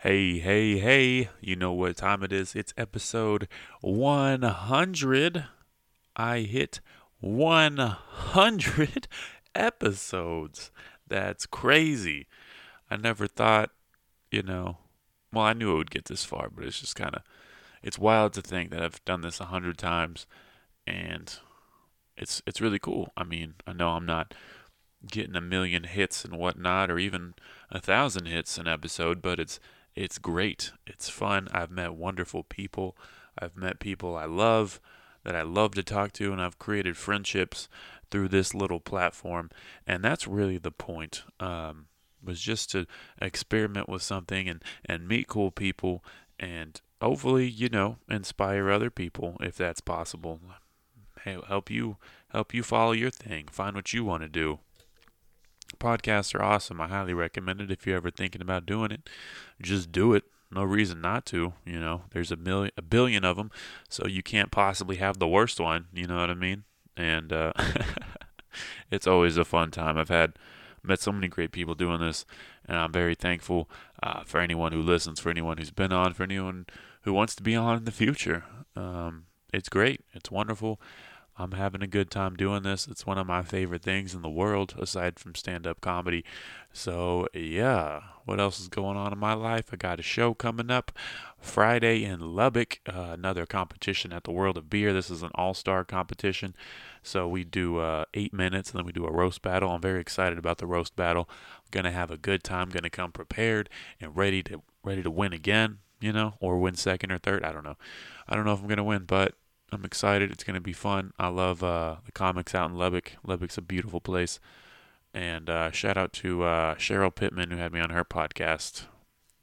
Hey, hey, hey, you know what time it is. It's episode 100. I hit 100 episodes. That's crazy. I never thought, you know, well, I knew it would get this far, but it's just kind of, it's wild to think that I've done this 100 times and it's it's really cool. I mean, I know I'm not getting a million hits and whatnot, or even a thousand hits an episode, but it's it's great. It's fun. I've met wonderful people. I've met people I love that I love to talk to, and I've created friendships through this little platform. And that's really the point. Um, was just to experiment with something and and meet cool people and hopefully you know inspire other people if that's possible help you help you follow your thing find what you want to do Podcasts are awesome. I highly recommend it if you're ever thinking about doing it. Just do it. No reason not to. You know, there's a million, a billion of them, so you can't possibly have the worst one. You know what I mean? And uh, it's always a fun time. I've had met so many great people doing this, and I'm very thankful uh, for anyone who listens, for anyone who's been on, for anyone who wants to be on in the future. Um, it's great. It's wonderful. I'm having a good time doing this. It's one of my favorite things in the world, aside from stand up comedy. So, yeah, what else is going on in my life? I got a show coming up Friday in Lubbock, uh, another competition at the World of Beer. This is an all star competition. So, we do uh, eight minutes and then we do a roast battle. I'm very excited about the roast battle. To have a good time, to come prepared and ready to, ready to win again, you know, or win second or third. I don't know. I don't know if I'm to win, but I'm excited. It's going to be fun. I love uh, the comics out in Lubbock. Lubbock's a beautiful place. And uh, shout out to uh, Cheryl Pittman who had me on her podcast,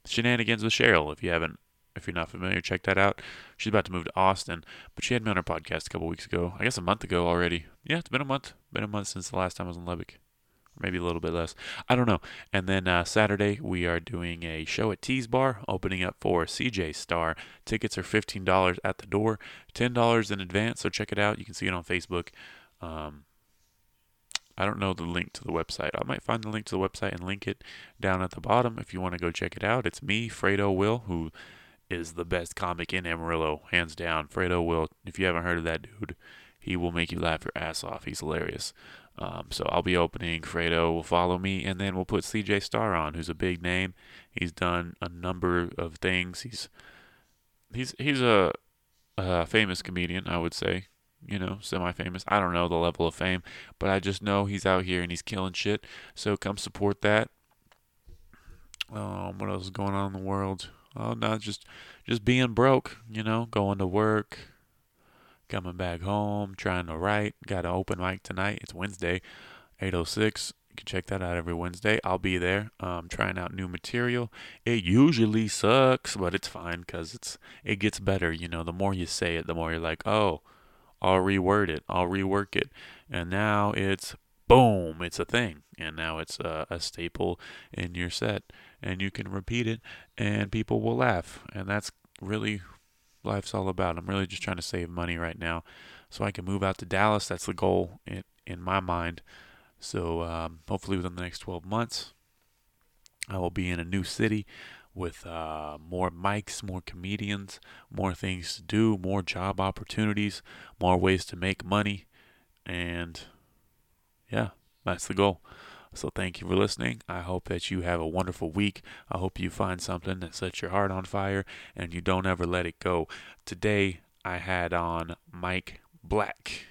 Shenanigans with Cheryl. If you haven't, if you're not familiar, check that out. She's about to move to Austin, but she had me on her podcast a couple weeks ago. I guess a month ago already. Yeah, it's been a month. Been a month since the last time I was in Lubbock maybe a little bit less. I don't know. And then uh, Saturday we are doing a show at Tees Bar, opening up for CJ Star. Tickets are fifteen dollars at the door, ten dollars in advance. So check it out. You can see it on Facebook. Um, I don't know the link to the website. I might find the link to the website and link it down at the bottom if you want to go check it out. It's me, Fredo Will, who is the best comic in Amarillo, hands down. Fredo Will. If you haven't heard of that dude, he will make you laugh your ass off. He's hilarious. Um, so I'll be opening. Fredo will follow me, and then we'll put CJ Star on, who's a big name. He's done a number of things. He's he's he's a, a famous comedian, I would say. You know, semi-famous. I don't know the level of fame, but I just know he's out here and he's killing shit. So come support that. Um, what else is going on in the world? Oh, not just just being broke. You know, going to work, coming back home, trying to write. Got an open mic tonight. It's Wednesday, 806. You can check that out every Wednesday. I'll be there, um, trying out new material. It usually sucks, but it's fine because it's it gets better. You know, the more you say it, the more you're like, oh, I'll reword it, I'll rework it, and now it's boom, it's a thing, and now it's a, a staple in your set, and you can repeat it, and people will laugh, and that's really life's all about. I'm really just trying to save money right now so I can move out to Dallas. That's the goal in, in my mind. So um, hopefully within the next 12 months, I will be in a new city with uh, more mics, more comedians, more things to do, more job opportunities, more ways to make money. And yeah, that's the goal. So thank you for listening. I hope that you have a wonderful week. I hope you find something that sets your heart on fire and you don't ever let it go. Today I had on Mike Black.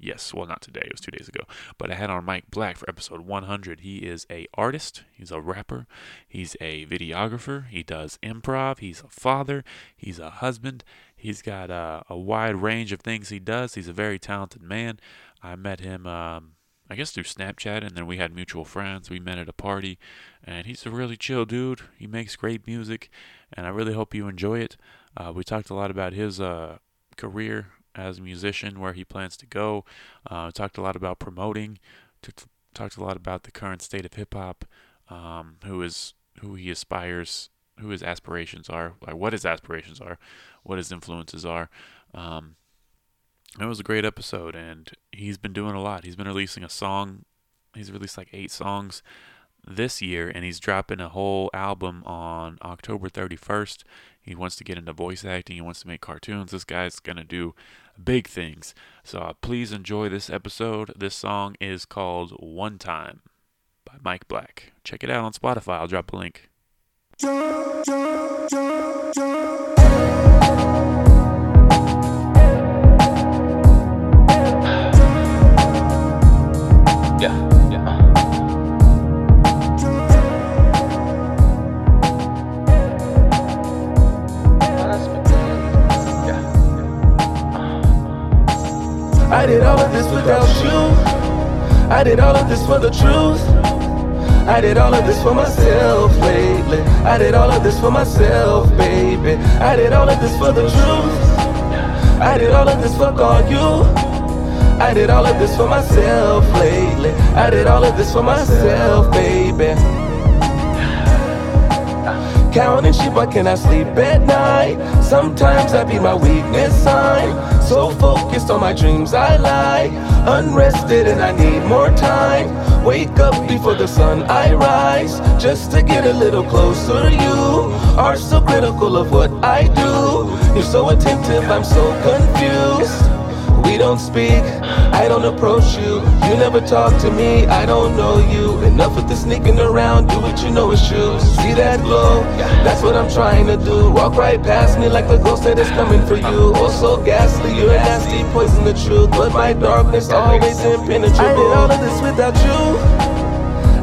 Yes, well not today, it was 2 days ago. But I had on Mike Black for episode 100. He is a artist, he's a rapper, he's a videographer, he does improv, he's a father, he's a husband. He's got a, a wide range of things he does. He's a very talented man. I met him um, I guess through Snapchat, and then we had mutual friends. We met at a party, and he's a really chill dude. He makes great music, and I really hope you enjoy it. Uh, we talked a lot about his uh, career as a musician, where he plans to go. Uh, talked a lot about promoting. talked a lot about the current state of hip hop, um, who is who he aspires, who his aspirations are, like what his aspirations are, what his influences are. Um, it was a great episode, and he's been doing a lot. He's been releasing a song. He's released like eight songs this year, and he's dropping a whole album on October 31st. He wants to get into voice acting. He wants to make cartoons. This guy's gonna do big things. So uh, please enjoy this episode. This song is called "One Time" by Mike Black. Check it out on Spotify. I'll drop a link. I did all of this without you. I did all of this for the truth. I did all of this for myself lately. I did all of this for myself, baby. I did all of this for the truth. I did all of this for all you. I did all of this for myself lately. I did all of this for myself, baby. Counting sheep, but can I sleep at night? Sometimes I be my weakness sign. So focused on my dreams, I lie. Unrested and I need more time. Wake up before the sun I rise. Just to get a little closer to you. Are so critical of what I do. You're so attentive, I'm so confused. We don't speak, I don't approach you. You never talk to me, I don't know you. Enough with the sneaking around, do what you know is true. See that glow? That's what I'm trying to do. Walk right past me like the ghost that is coming for you. Oh, so ghastly, you're nasty poison, the truth. But my darkness always impenetrable. I did all of this without you.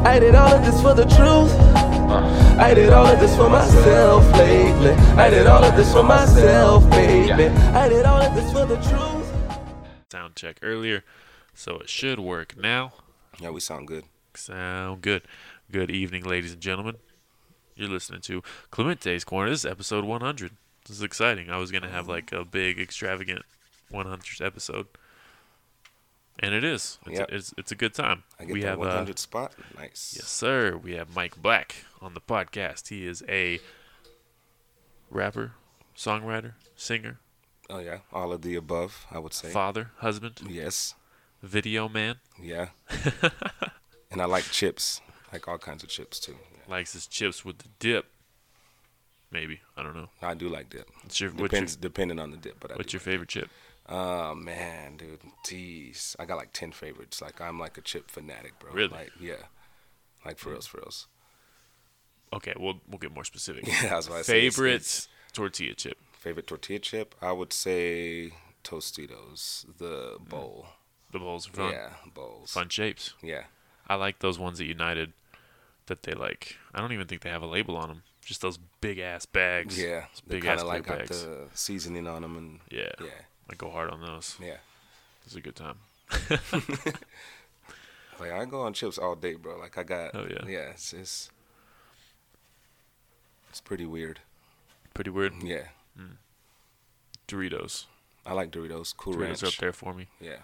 I did all of this for the truth. I did all of this for myself lately. I did all of this for myself, baby. I did all of this for the truth. Sound check earlier, so it should work now. Yeah, we sound good. Sound good. Good evening, ladies and gentlemen. You're listening to Clemente's Corner. This is episode 100. This is exciting. I was gonna have like a big, extravagant 100th episode, and it is. It's, Yep. a, it's, it's a good time. I get we that have 100 uh, spot. Nice. yes, sir. We have Mike Black on the podcast. He is a rapper, songwriter, singer, Oh yeah, all of the above, I would say. father, husband, Yes. video man. Yeah. and I like chips, like all kinds of chips too. Yeah. Likes his chips with the dip. Maybe I don't know. I do like dip. What's your what's your, Depends, depending on the dip, but I what's your favorite chip? Oh man, dude, jeez, I got like ten favorites. Like I'm like a chip fanatic, bro. Really? Like yeah, like for hmm. reals, for reals. Okay, we'll we'll get more specific. Yeah, that's why I Favorite tortilla chip. Favorite tortilla chip. I would say Tostitos, the bowl. The bowls are fun. Yeah, bowls. Fun shapes. Yeah, I like those ones at United that they like. I don't even think they have a label on them. Just those big ass bags. yeah. Those They big kind ass of like got bags. the seasoning on them, and Yeah. yeah, I go hard on those. yeah. It's a good time. Like I go on chips all day, bro. Like I got. Oh, yeah. Yeah, it's it's, it's pretty weird. Pretty weird. Yeah, Doritos. I like Doritos. Cool Doritos Ranch. are up there for me. Yeah.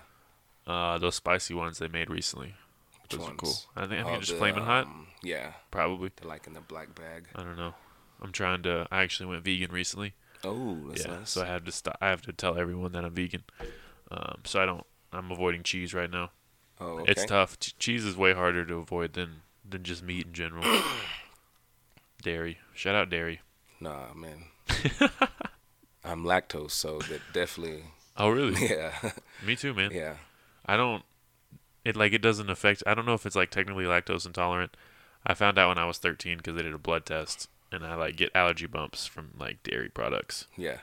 Uh, those spicy ones they made recently. Which Those are cool. I think, I think Oh, just flaming hot. um, Yeah, Probably. they're like in the black bag. I don't know. I'm trying to. I actually went vegan recently. Oh, that's yeah, nice. so I have to stop. I have to tell everyone that I'm vegan. Um, so I don't. I'm avoiding cheese right now. oh, okay. It's tough. Ch- cheese is way harder to avoid than than just meat in general. dairy. Shout out dairy. Nah, man. I'm lactose, so that definitely. Oh really? Yeah, Me too, man. yeah. I don't. It like it doesn't affect. I don't know if it's like technically lactose intolerant. I found out when I was 13 because they did a blood test, and I like get allergy bumps from like dairy products. Yeah.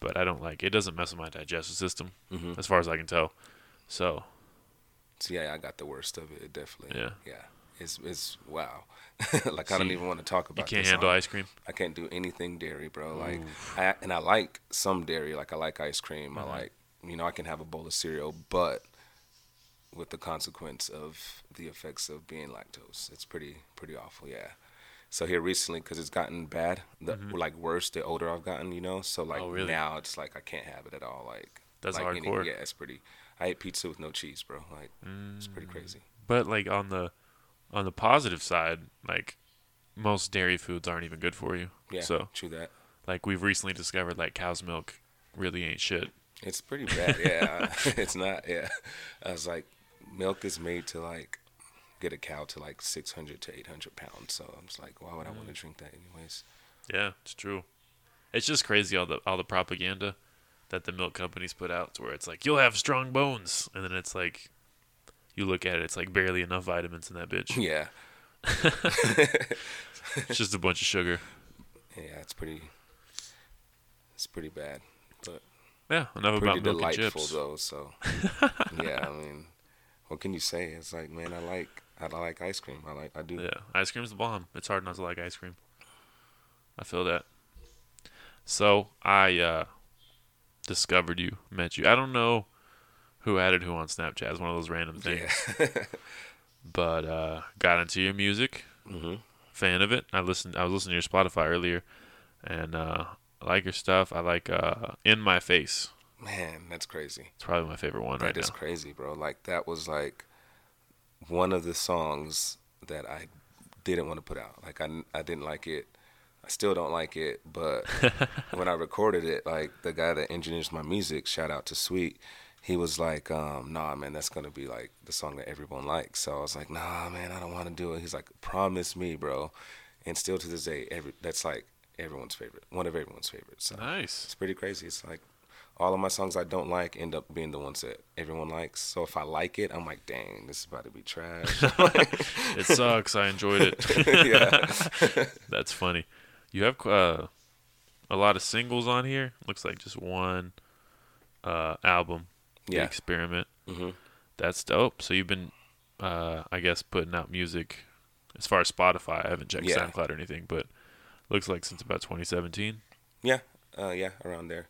But I don't like. It doesn't mess with my digestive system, hmm as far as I can tell. So So yeah, I got the worst of it. Definitely. Yeah. Yeah. It's it's wow. like I don't even want to talk about. you can't handle ice cream. I can't do anything dairy, bro. Like, I, and I like some dairy. Like, I like ice cream. Mhm. I like, you know, I can have a bowl of cereal, but with the consequence of the effects of being lactose, it's pretty, pretty awful. Yeah. So here recently, because it's gotten bad, the, Mhm. like worse the older I've gotten, you know. So like Oh, really? now it's like I can't have it at all. Like That's like any- hardcore. yeah, it's pretty. I ate pizza with no cheese, bro. Like it's pretty Mm. crazy. But like on the on the positive side, like most dairy foods aren't even good for you. Yeah. So true that. like we've recently discovered like cow's milk really ain't shit. It's pretty bad. Yeah, it's not. Yeah, I was like, milk is made to like get a cow to like 600 to 800 pounds. So I'm just like, why would I want to mm. drink that anyways? Yeah, it's true. It's just crazy all the all the propaganda that the milk companies put out, to where it's like you'll have strong bones, and then it's like you look at it, it's like barely enough vitamins in that bitch. Yeah, it's just a bunch of sugar. yeah, it's pretty, it's pretty bad, but Yeah, enough pretty about milk and chips. though. So yeah, I mean, what can you say? It's like, man, I like, I like ice cream. I like, I do. Yeah, ice cream's the bomb. It's hard not to like ice cream. I feel that. So I uh, discovered you, met you. I don't know who added who on Snapchat. It's one of those random things. Yeah. But uh, got into your music. hmm Fan of it. I listened. I was listening to your Spotify earlier, and uh, I like your stuff. I like uh, "In My Face." Man, that's crazy. It's probably my favorite one That right is now. crazy, bro. Like that was like one of the songs that I didn't want to put out. Like I, I didn't like it. I still don't like it. But when I recorded it, like the guy that engineers my music, shout out to Sweet, he was like, um, "Nah, man, that's gonna be like the song that everyone likes." So I was like, "Nah, man, I don't want to do it." He's like, "Promise me, bro." And still to this day, every that's like everyone's favorite, one of everyone's favorites. So Nice. it's pretty crazy. It's like all of my songs I don't like end up being the ones that everyone likes. So if I like it, I'm like, dang, this is about to be trash. It sucks. I enjoyed it. yeah. That's funny. You have uh, a lot of singles on here. Looks like just one uh, album. The Yeah. Experiment. hmm That's dope. So you've been, uh, I guess, putting out music as far as Spotify. I haven't checked Yeah. SoundCloud or anything, but looks like since about 2017. Yeah. Uh, yeah. Around there.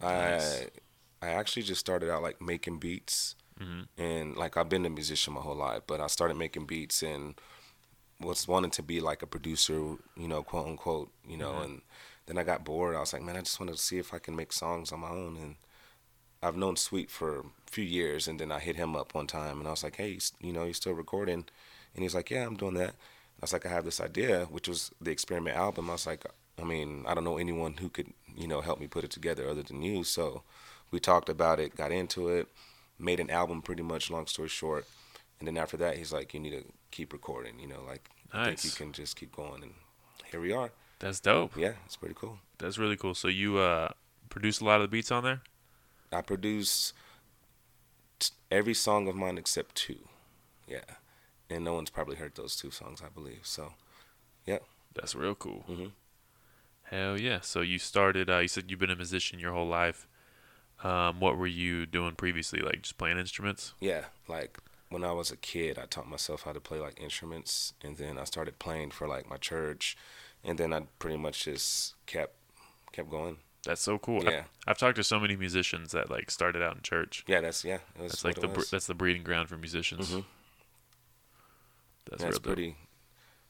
Nice. I I actually just started out like making beats, Mhm. and like I've been a musician my whole life, but I started making beats and was wanting to be like a producer, you know, quote unquote, you know, Mhm. and then I got bored. I was like, man, I just want to see if I can make songs on my own, and I've known Sweet for a few years, and then I hit him up one time, and I was like, hey, you know, you still recording? And he's like, yeah, I'm doing that. I was like, I have this idea, which was the experiment album. I was like, I mean, I don't know anyone who could, you know, help me put it together other than you. So we talked about it, got into it, made an album pretty much, long story short. And then after that, he's like, you need to keep recording, you know, like, I think you can just keep going. And here we are. That's dope. Yeah, it's pretty cool. That's really cool. So you uh, produce a lot of the beats on there? I produce t- every song of mine except two. Yeah. And no one's probably heard those two songs, I believe. So, yeah. That's real cool. Mhm. Hell yeah. So you started, uh, you said you've been a musician your whole life. Um, what were you doing previously? Like just playing instruments? yeah, like when I was a kid, I taught myself how to play like instruments. And then I started playing for like my church. And then I pretty much just kept kept going. That's so cool. I've- Yeah. I've, talked to so many musicians that like started out in church. Yeah, that's, yeah. Was That's like the was. that's the breeding ground for musicians. Mhm. That's That's pretty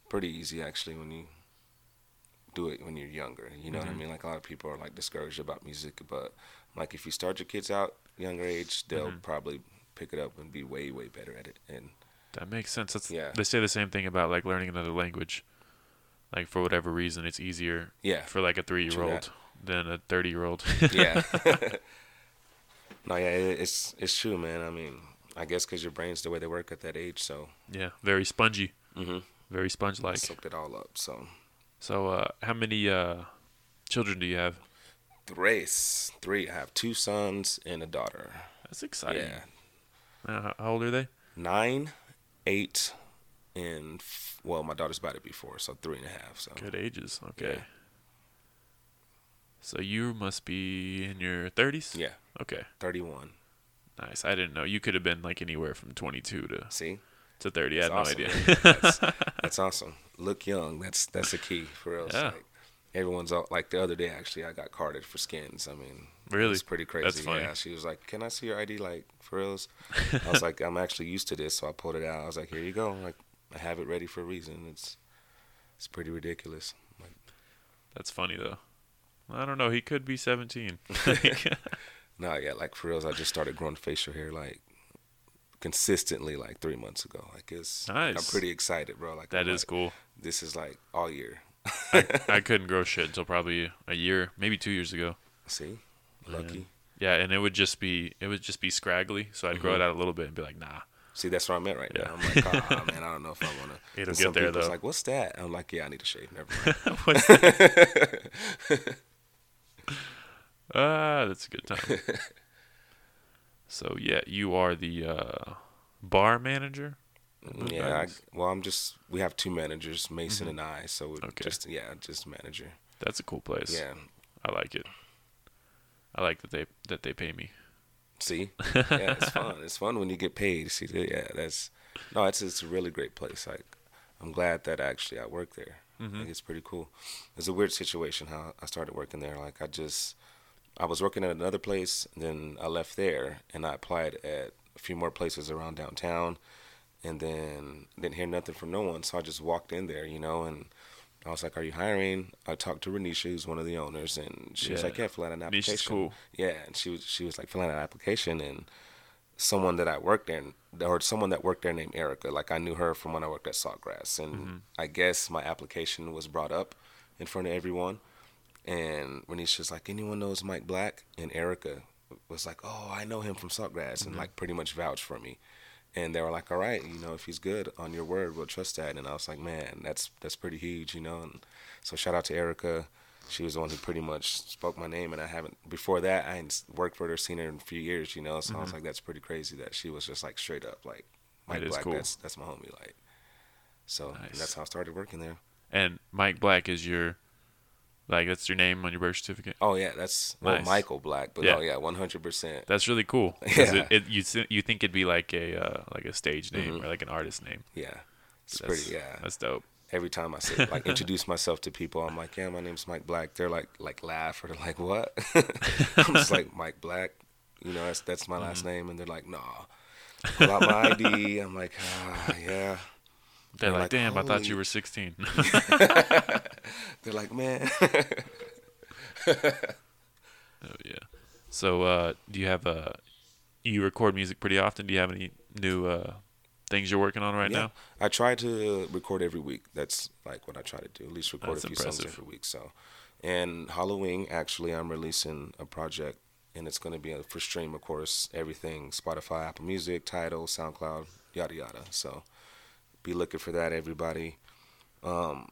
pretty easy actually when you do it when you're younger. You know what I Mhm. mean? Like a lot of people are like discouraged about music, but like if you start your kids out younger age, they'll Mhm. probably pick it up and be way way better at it. And That makes sense. That's, Yeah. They say the same thing about like learning another language. Like for whatever reason, it's easier yeah, for like a three year old. Than a thirty year old. yeah. no, yeah, it, it's it's true, man. I mean, I guess because your brain's the way they work at that age, so yeah, very spongy, mm-hmm. very sponge like. soaked it all up. So So, uh, how many uh, children do you have? Thrace, three. I have two sons and a daughter. That's exciting. Yeah, Uh, how- how old are they? nine, eight, and f- well, my daughter's about to be four, so three and a half. So Good ages. Okay. Yeah. So you must be in your thirties. yeah, Okay. thirty-one. Nice. I didn't know you could have been like anywhere from twenty two to See, to thirty. I had That's no awesome, idea. that's, that's awesome. Look young. That's that's the key for us. Yeah. Like, everyone's all, like the other day. Actually, I got carded for skins. I mean, Really? It's pretty crazy. That's funny. Yeah, she was like, "Can I see your ID?" Like for reals. I was like, "I'm actually used to this," so I pulled it out. I was like, "Here you go." Like I have it ready for a reason. It's it's pretty ridiculous. Like, That's funny though. I don't know. He could be seventeen. no, yeah, like for reals. I just started growing facial hair like consistently like three months ago. Like it's like, I'm pretty excited, bro. Like that I'm is like, cool. This is like all year. I couldn't grow shit until probably a year, maybe two years ago. See, Yeah. lucky. Yeah, and it would just be it would just be scraggly. So I'd grow it Mhm. out a little bit and be like, nah, See, that's where I'm at right Yeah. now. I'm like, oh man, I don't know if I want to. It'll some get there, though. Like, what's that? I'm like, yeah, I need to shave. Never mind. What's that? Ah, that's a good time. so yeah, you are the uh, bar manager. yeah, I, well, I'm just. We have two managers, Mason and I. So Mm-hmm. Okay. just yeah, just manager. that's a cool place. Yeah. I like it. I like that they that they pay me. See, yeah, it's fun. It's fun when you get paid. See, yeah, that's no, it's it's a really great place. Like, I'm glad that actually I work there. Mm-hmm. Like, it's pretty cool. It's a weird situation how I started working there. Like, I just I was working at another place, and then I left there, and I applied at a few more places around downtown, and then didn't hear nothing from no one. So I just walked in there, you know, and I was like, "Are you hiring?" I talked to Renisha, who's one of the owners, and she was like, "Yeah, fill out an Nisha's application." cool. Yeah, and she was she was like filling out an application, and someone that I worked there, or someone that worked there named Erica. Like I knew her from when I worked at Saltgrass, and Mm-hmm. I guess my application was brought up in front of everyone. And Renisha's like, anyone knows Mike Black? And Erica was like, oh, I know him from Saltgrass, Mm-hmm. and like pretty much vouched for me. And they were like, all right, you know, if he's good on your word, we'll trust that. And I was like, man, that's that's pretty huge, you know. And so shout out to Erica. She was the one who pretty much spoke my name, and I haven't before that. I hadn't worked for her, seen her in a few years, you know. So I was like, that's pretty crazy that she was just like straight up like Mike Mm-hmm. That Black. cool. That's that's my homie, like. So Nice. that's how I started working there. And Mike Black is your like that's your name on your birth certificate. Oh yeah, that's well Michael Black, but Yeah. oh yeah, one hundred percent. That's really cool. Yeah. it, it, you you think it'd be like a uh, like a stage name Mm-hmm. or like an artist name. Yeah, it's That's, pretty. Yeah, that's dope. Every time I say like introduce myself to people, I'm like, yeah, my name's Mike Black. They're like like laugh or they're like, what? I'm just like Mike Black. You know, that's that's my Mm-hmm. last name, and they're like, nah. Pull out my ID. I'm like, ah, yeah. They're You're like, like, damn, I thought you were 16. They're like, man. oh yeah. So uh, do you have a you record music pretty often? Do you have any new uh, things you're working on right yeah, now? I try to record every week. That's like what I try to do. At least record That's a few songs every week. So, and Halloween, actually, I'm releasing a project, and it's going to be a, for stream, of course, everything: Spotify, Apple Music, Tidal, SoundCloud, yada yada. So, be looking for that, everybody. Um,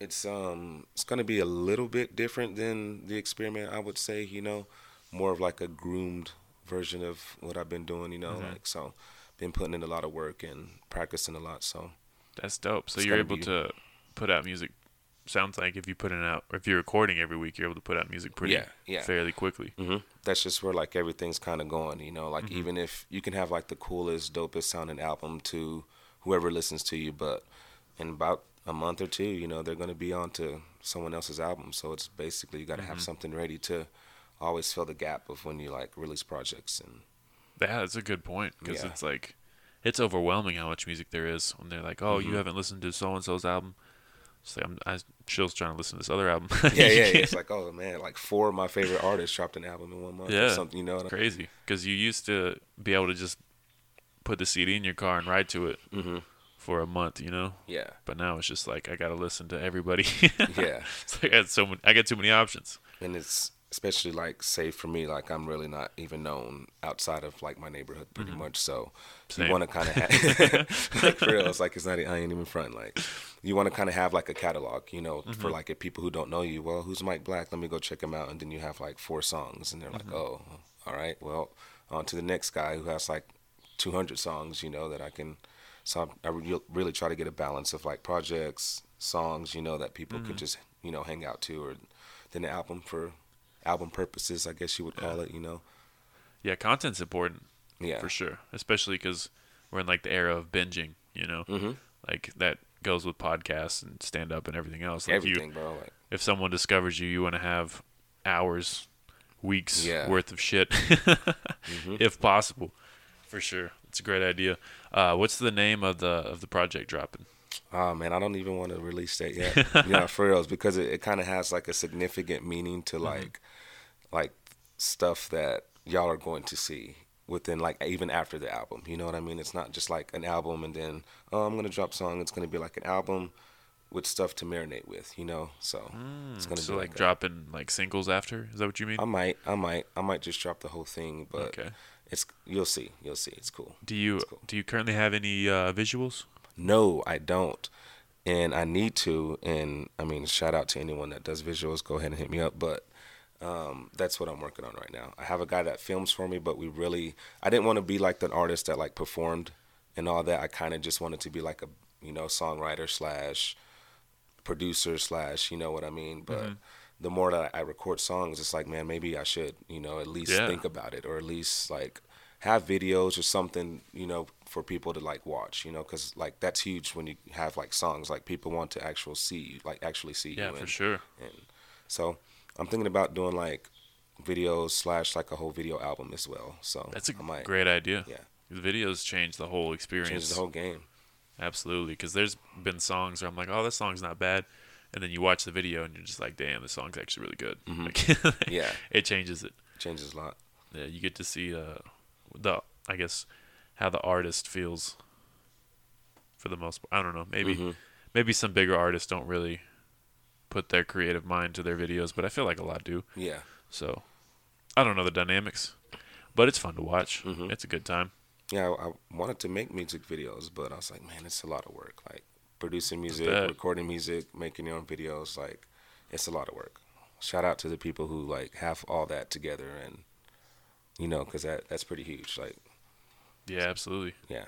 it's um, it's going to be a little bit different than the experiment, I would say. You know, more of like a groomed version of what I've been doing. You know, Mm-hmm. like so been putting in a lot of work and practicing a lot. So That's dope. So you're able be- to put out music. Sounds like if you put it out, if you're recording every week, you're able to put out music pretty Yeah, yeah. fairly quickly. hmm that's just where like everything's kind of going. You know, like Mm-hmm. even if you can have like the coolest, dopest sounding album to whoever listens to you, but in about a month or two, you know, they're gonna be on to someone else's album. So it's basically you got to Mm-hmm. have something ready to always fill the gap of when you like release projects and Yeah, that's a good point because Yeah. it's like it's overwhelming how much music there is when they're like, "Oh, Mm-hmm. you haven't listened to so and so's album." It's like I'm, I Shill's trying to listen to this other album. yeah, yeah, yeah. It's like oh man, like four of my favorite artists dropped an album in one month Yeah. or something. You know, what I- crazy because you used to be able to just put the CD in your car and ride to it Mhm. for a month, you know. yeah, But now it's just like I gotta listen to everybody. yeah. it's like I got so many, I got too many options. and it's especially like say for me like i'm really not even known outside of like my neighborhood pretty mm-hmm. much so Same. you want to kind of have like for real it's like it's not i ain't even front like you want to kind of have like a catalog you know for mm-hmm. like if people who don't know you well who's mike black? Let me go check him out and then you have like four songs and they're like mm-hmm. oh all right well on to the next guy who has like 200 songs you know that i can so re- really try to get a balance of like projects songs you know that people could just you know hang out to or then the album for album purposes i guess you would call it you know Yeah, content's important yeah for sure, especially because we're in like the era of binging. You know, Mhm. like that goes with podcasts and stand up and everything else. Like you, everything bro like if someone discovers you, you want to have hours, weeks Yeah. Mm-hmm. worth of shit, if possible. For sure, it's a great idea. Uh, what's the name of the of the project dropping? oh man i don't even want to release that yet yeah for reals because it, it kind of has like a significant meaning to like like stuff that y'all are going to see within like even after the album you know what i mean it's not just like an album and then oh i'm gonna drop song it's gonna be like an album with stuff to marinate with you know so it's gonna so be like like, dropping like singles after? Is that what you mean? i might i might i might just drop the whole thing but Okay. It's you'll see, you'll see. It's cool. Do you cool. do you currently have any uh, visuals? No, I don't. And I need to. And I mean, shout out to anyone that does visuals. Go ahead and hit me up. But um, that's what I'm working on right now. I have a guy that films for me, but we really, I didn't want to be like the artist that like performed and all that. I kind of just wanted to be like a, you know, songwriter slash producer slash, you know what I mean? But Mm-hmm. the more that I record songs, it's like, man, maybe I should, you know, at least Yeah. think about it or at least like have videos or something, you know, for people to like watch, you know, because like that's huge when you have like songs, like people want to actually see you, like actually see Yeah, you. for and- sure. And so I'm thinking about doing like videos slash like a whole video album as well. So That's a might great idea. Yeah. The videos change the whole experience. change the whole game. Absolutely, because there's been songs where I'm like, oh, this song's not bad, and then you watch the video and you're just like, damn, this song's actually really good. Mm-hmm. Yeah. it changes it. Changes a lot. Yeah, you get to see uh, the, I guess, how the artist feels. For the most, part, I don't know, maybe, Mm-hmm. maybe some bigger artists don't really put their creative mind to their videos, but I feel like a lot do. Yeah. So, I don't know the dynamics, but it's fun to watch. Mm-hmm. It's a good time. Yeah, I, I wanted to make music videos, but I was like, man, it's a lot of work. Like producing music, recording music, making your own videos, like it's a lot of work. Shout out to the people who like have all that together and you know, cuz that that's pretty huge. Like, Yeah, absolutely. yeah.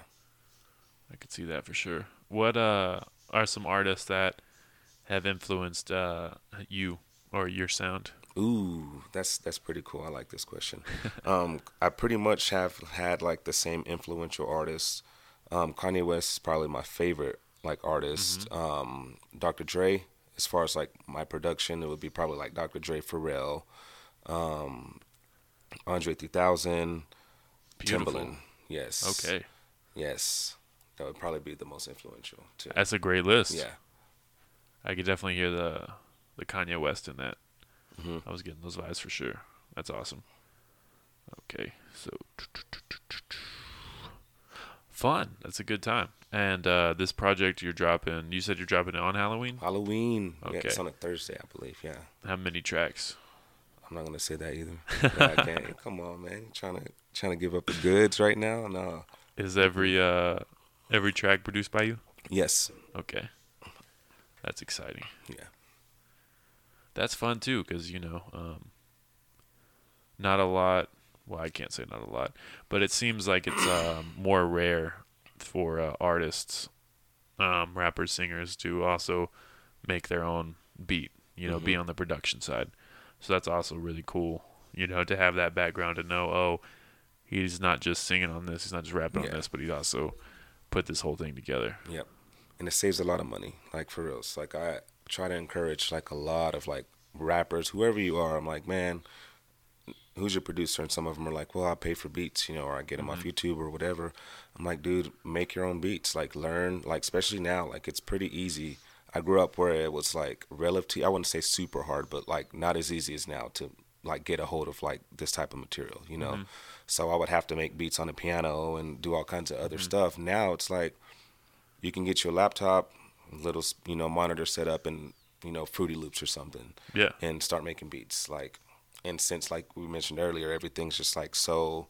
I could see that for sure. What uh are some artists that have influenced uh you or your sound? Ooh, that's that's pretty cool. I like this question. um, I pretty much have had like the same influential artists. Um, Kanye West is probably my favorite like artist. Um, Dr. Dre, as far as like my production, it would be probably like Dr. Dre, Pharrell, um, Andre 3000, Beautiful. Timbaland. Yes. Okay, Yes, that would probably be the most influential too. that's a great list. Yeah. I could definitely hear the the Kanye West in that. Mhm. I was getting those vibes for sure. That's awesome. Okay, so fun. That's a good time. And uh, this project you're dropping, you said you're dropping it on Halloween. Halloween. Yeah, Okay. it's on a Thursday, I believe. Yeah. How many tracks? I'm not gonna say that either. Yeah, I can't. Come on, man. You trying to trying to give up the goods right now? No. Is every uh every track produced by you? Yes. Okay, that's exciting. Yeah. That's fun too, because you know, um, not a lot. Well, I can't say not a lot, but it seems like it's um, more rare for uh, artists, um, rappers, singers to also make their own beat. You know, be on the production side. So that's also really cool. You know, to have that background to know, oh, he's not just singing on this, he's not just rapping on this, but he also put this whole thing together. Yep. And it saves a lot of money. Like for reals. Like I try to encourage like a lot of like rappers, whoever you are. I'm like, man, who's your producer? And some of them are like, well, I pay for beats, you know, or I get them off mm-hmm. YouTube or whatever. I'm like, dude, make your own beats. Like learn. Like especially now, like it's pretty easy. I grew up where it was like relative. I wouldn't say super hard, but like not as easy as now to like get a hold of like this type of material, you know. Mm-hmm. So I would have to make beats on the piano and do all kinds of other mm-hmm. stuff. Now it's like you can get your laptop, little you know monitor set up, and you know Fruity Loops or something, Yeah. and start making beats. Like, and since like we mentioned earlier, everything's just like so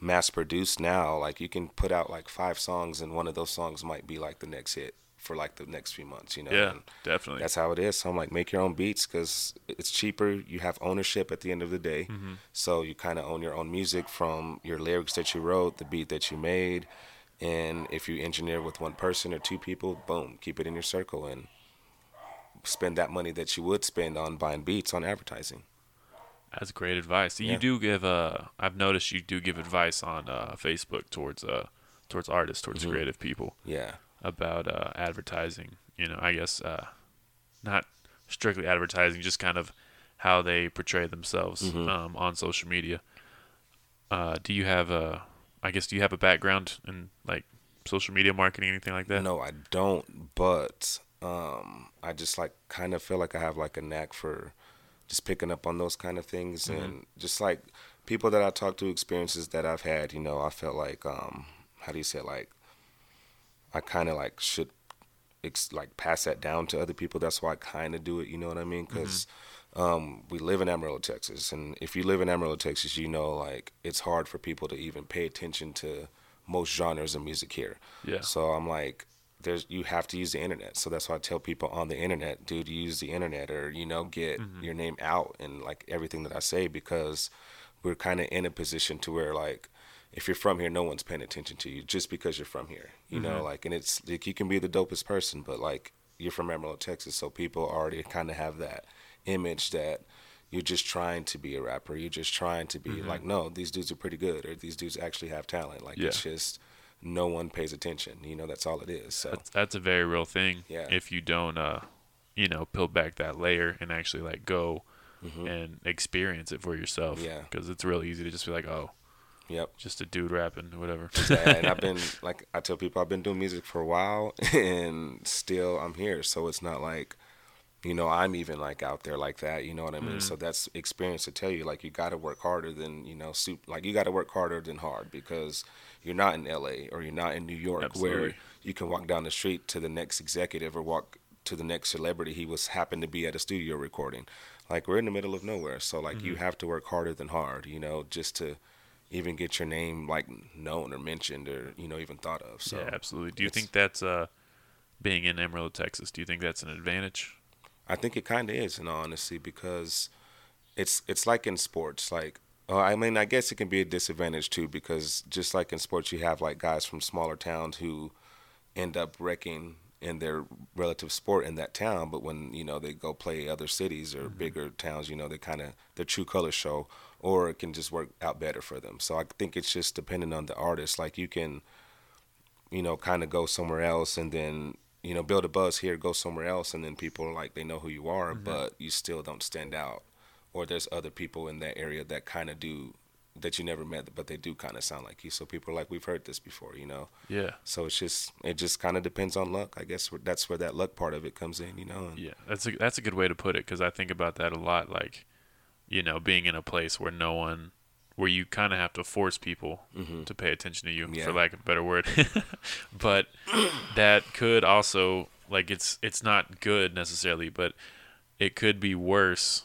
mass produced now. Like you can put out like five songs, and one of those songs might be like the next hit for like the next few months. You know. Yeah, And definitely. that's how it is. So I'm like, make your own beats because it's cheaper. You have ownership at the end of the day. Mm-hmm. So you kind of own your own music from your lyrics that you wrote, the beat that you made. And if you engineer with one person or two people, boom, keep it in your circle and spend that money that you would spend on buying beats on advertising. That's great advice. You Yeah. do give uh I've noticed you do give advice on uh Facebook towards uh towards artists, towards Mm-hmm. creative people Yeah. about uh advertising, you know, I guess uh not strictly advertising, just kind of how they portray themselves Mm-hmm. um on social media. Uh do you have a I guess do you have a background in like social media marketing anything like that? No, I don't. But um, I just like kind of feel like I have like a knack for just picking up on those kind of things and just like people that I talk to, experiences that I've had. You know, I felt like um, how do you say it? like I kind of like should ex- like pass that down to other people. That's why I kind of do it. You know what I mean? Because um, we live in Amarillo, Texas, and if you live in Amarillo, Texas, you know like it's hard for people to even pay attention to most genres of music here. Yeah. So I'm like, there's you have to use the internet. So that's why I tell people on the internet, dude, use the internet or you know get your name out and like everything that I say because we're kind of in a position to where like if you're from here, no one's paying attention to you just because you're from here. You know, like and it's like you can be the dopest person, but like you're from Amarillo, Texas, so people already kind of have that image that you're just trying to be a rapper. You're just trying to be like, no, these dudes are pretty good, or these dudes actually have talent. Like it's just no one pays attention. You know, that's all it is. So That's, that's a very real thing. Yeah. If you don't, uh, you know, peel back that layer and actually like go Mhm. and experience it for yourself. Yeah. Because it's real easy to just be like, oh, yep. just a dude rapping, whatever. Yeah, and I've been like I tell people I've been doing music for a while and still I'm here. So it's not like you know I'm even like out there like that. You know what I mean? So that's experience to tell you like you got to work harder than you know soup. Like you got to work harder than hard because you're not in L.A. or you're not in New York where you can walk down the street to the next executive or walk to the next celebrity. He was happened to be at a studio recording. Like we're in the middle of nowhere. So like you have to work harder than hard. You know just to even get your name like known or mentioned or you know even thought of. So yeah, absolutely. Do you think that's uh, being in Amarillo, Texas? Do you think that's an advantage? I think it kind of is in all honesty because it's it's like in sports like uh, I mean I guess it can be a disadvantage too because just like in sports you have like guys from smaller towns who end up wrecking in their relative sport in that town but when you know they go play other cities or bigger towns you know they kind of their true colors show or it can just work out better for them. So I think it's just depending on the artist like you can you know kind of go somewhere else and then you know build a buzz here go somewhere else and then people are like they know who you are mm-hmm. but you still don't stand out or there's other people in that area that kind of do that you never met but they do kind of sound like you so people are like we've heard this before you know Yeah. so it's just it just kind of depends on luck i guess that's where that luck part of it comes in you know and Yeah, that's a that's a good way to put it because I think about that a lot. Like, you know, being in a place where no one, where you kind of have to force people to pay attention to you, Mm-hmm. Yeah. for lack of a better word. but that could also like it's it's not good necessarily, but it could be worse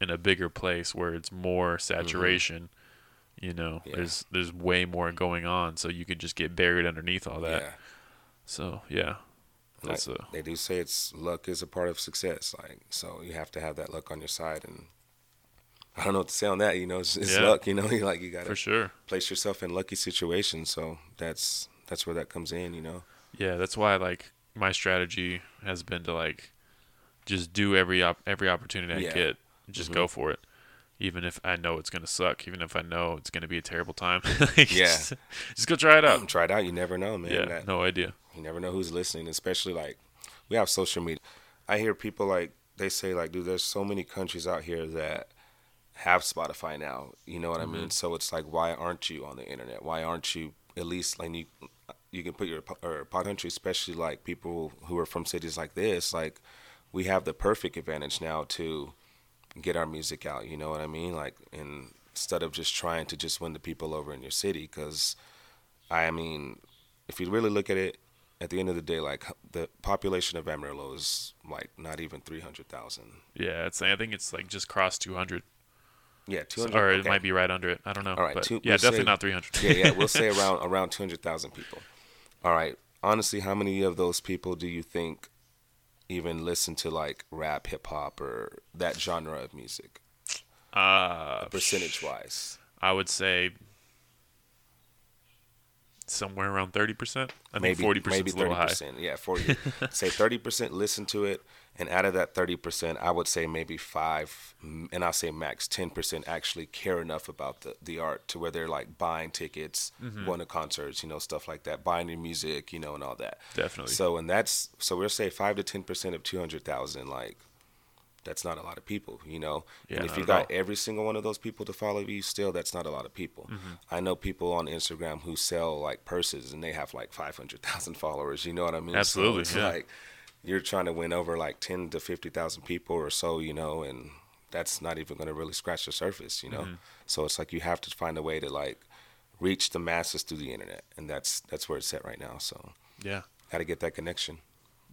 in a bigger place where it's more saturation. You know, Mm-hmm. Yeah. there's there's way more going on, so you could just get buried underneath all that. yeah So yeah, Like, a they do say it's luck is a part of success like so you have to have that luck on your side and i don't know what to say on that you know it's, it's Yeah. luck you know you like you gotta for sure. place yourself in lucky situations so that's that's where that comes in you know Yeah, that's why like my strategy has been to like just do every op- every opportunity I Yeah. get, just go mm-hmm. for it, even if I know it's gonna suck, even if I know it's gonna be a terrible time. Like, Yeah. just, just go try it out. Mm, try it out you never know man yeah, That- no idea. you never know who's listening especially like we have social media i hear people like they say like dude there's so many countries out here that have spotify now you know what i mean? Mm-hmm. So it's like why aren't you on the internet? Why aren't you at least like you you can put your or pod country especially like people who are from cities like this like we have the perfect advantage now to get our music out you know what i mean? Like and instead of just trying to just win the people over in your city because i mean if you really look at it at the end of the day like the population of amarillo is like not even 300000 Yeah, it's I think it's like just crossed 200, yeah 200 or it okay. might be right under it. I don't know. All right, but two- yeah, we'll definitely say- not 300. yeah yeah we'll say around around 200000 people all right honestly how many of those people do you think even listen to like rap hip hop or that genre of music uh, percentage wise I would say somewhere around 30%. I think maybe 40% maybe is a little high. percent. Yeah, forty. say thirty percent listen to it, and out of that thirty percent, I would say maybe five, mm, and I'll say max ten percent actually care enough about the the art to where they're like buying tickets, Mm-hmm. going to concerts, you know, stuff like that, buying your music, you know, and all that. Definitely. So, and that's so we'll say five to ten percent of two hundred thousand, like. That's not a lot of people, you know. Yeah, and if you got all. every single one of those people to follow you, still that's not a lot of people. Mm-hmm. I know people on Instagram who sell like purses and they have like five hundred thousand followers. You know what I mean? Absolutely, So yeah. like you're trying to win over like ten to fifty thousand people or so, you know, and that's not even going to really scratch the surface, you know. Mm-hmm. So it's like you have to find a way to like reach the masses through the internet, and that's that's where it's at right now. So Yeah. got to get that connection.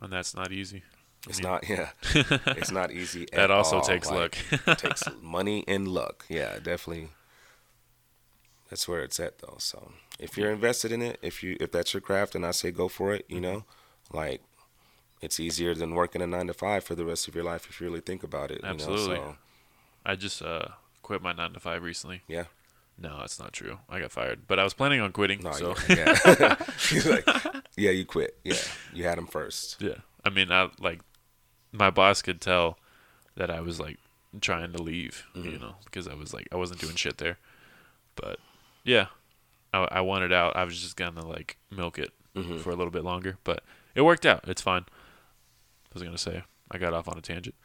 and that's not easy. I It's mean, not, yeah, it's not easy. That at also all. takes Like, luck. it takes money and luck. Yeah, definitely. That's where it's at, though. So if you're invested in it, if you if that's your craft, and I say go for it, you know, like it's easier than working a nine to five for the rest of your life if you really think about it. Absolutely. You know? So I just uh, quit my nine to five recently. yeah, No, that's not true. I got fired, but I was planning on quitting. no, so yeah, yeah. He's like, yeah, you quit. Yeah, you had him first. yeah, I mean, I like my boss could tell that I was like trying to leave, you Mhm. know, because I was like I wasn't doing shit there. But yeah, I, I wanted out. I was just gonna like milk it Mhm. for a little bit longer, but it worked out. It's fine. Was gonna say I got off on a tangent.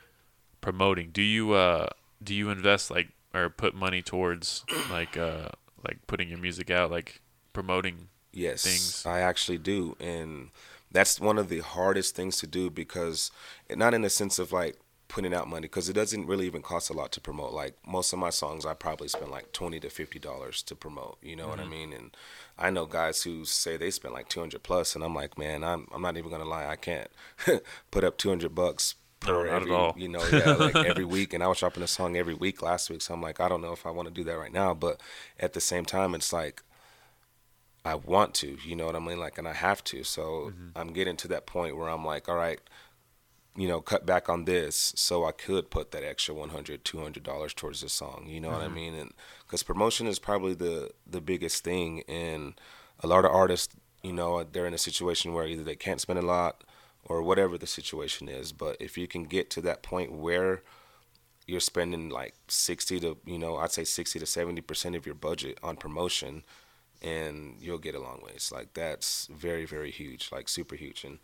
Promoting. Do you uh do you invest like or put money towards like uh like putting your music out like promoting? Yes, things. I actually do, and that's one of the hardest things to do because, not in the sense of like putting out money, because it doesn't really even cost a lot to promote. Like most of my songs, I probably spend like twenty to fifty dollars to promote. You know what I mean? And I know guys who say they spend like two hundred plus, and I'm like, man, I'm I'm not even gonna lie, I can't put up two hundred bucks. No, Per not at every, all. you know, yeah, like every week, and I was dropping a song every week last week, so I'm like, I don't know if I want to do that right now, but at the same time, it's like I want to, you know what I mean? Like, and I have to. So mm-hmm. I'm getting to that point where I'm like, all right, you know, cut back on this so I could put that extra 100 $200 towards this song, you know what I uh-huh. mean? And because promotion is probably the, the biggest thing. And a lot of artists, you know, they're in a situation where either they can't spend a lot or whatever the situation is. But if you can get to that point where you're spending like 60 to, you know, I'd say 60 to 70% of your budget on promotion, and you'll get a long ways. Like that's very, very huge, like super huge. And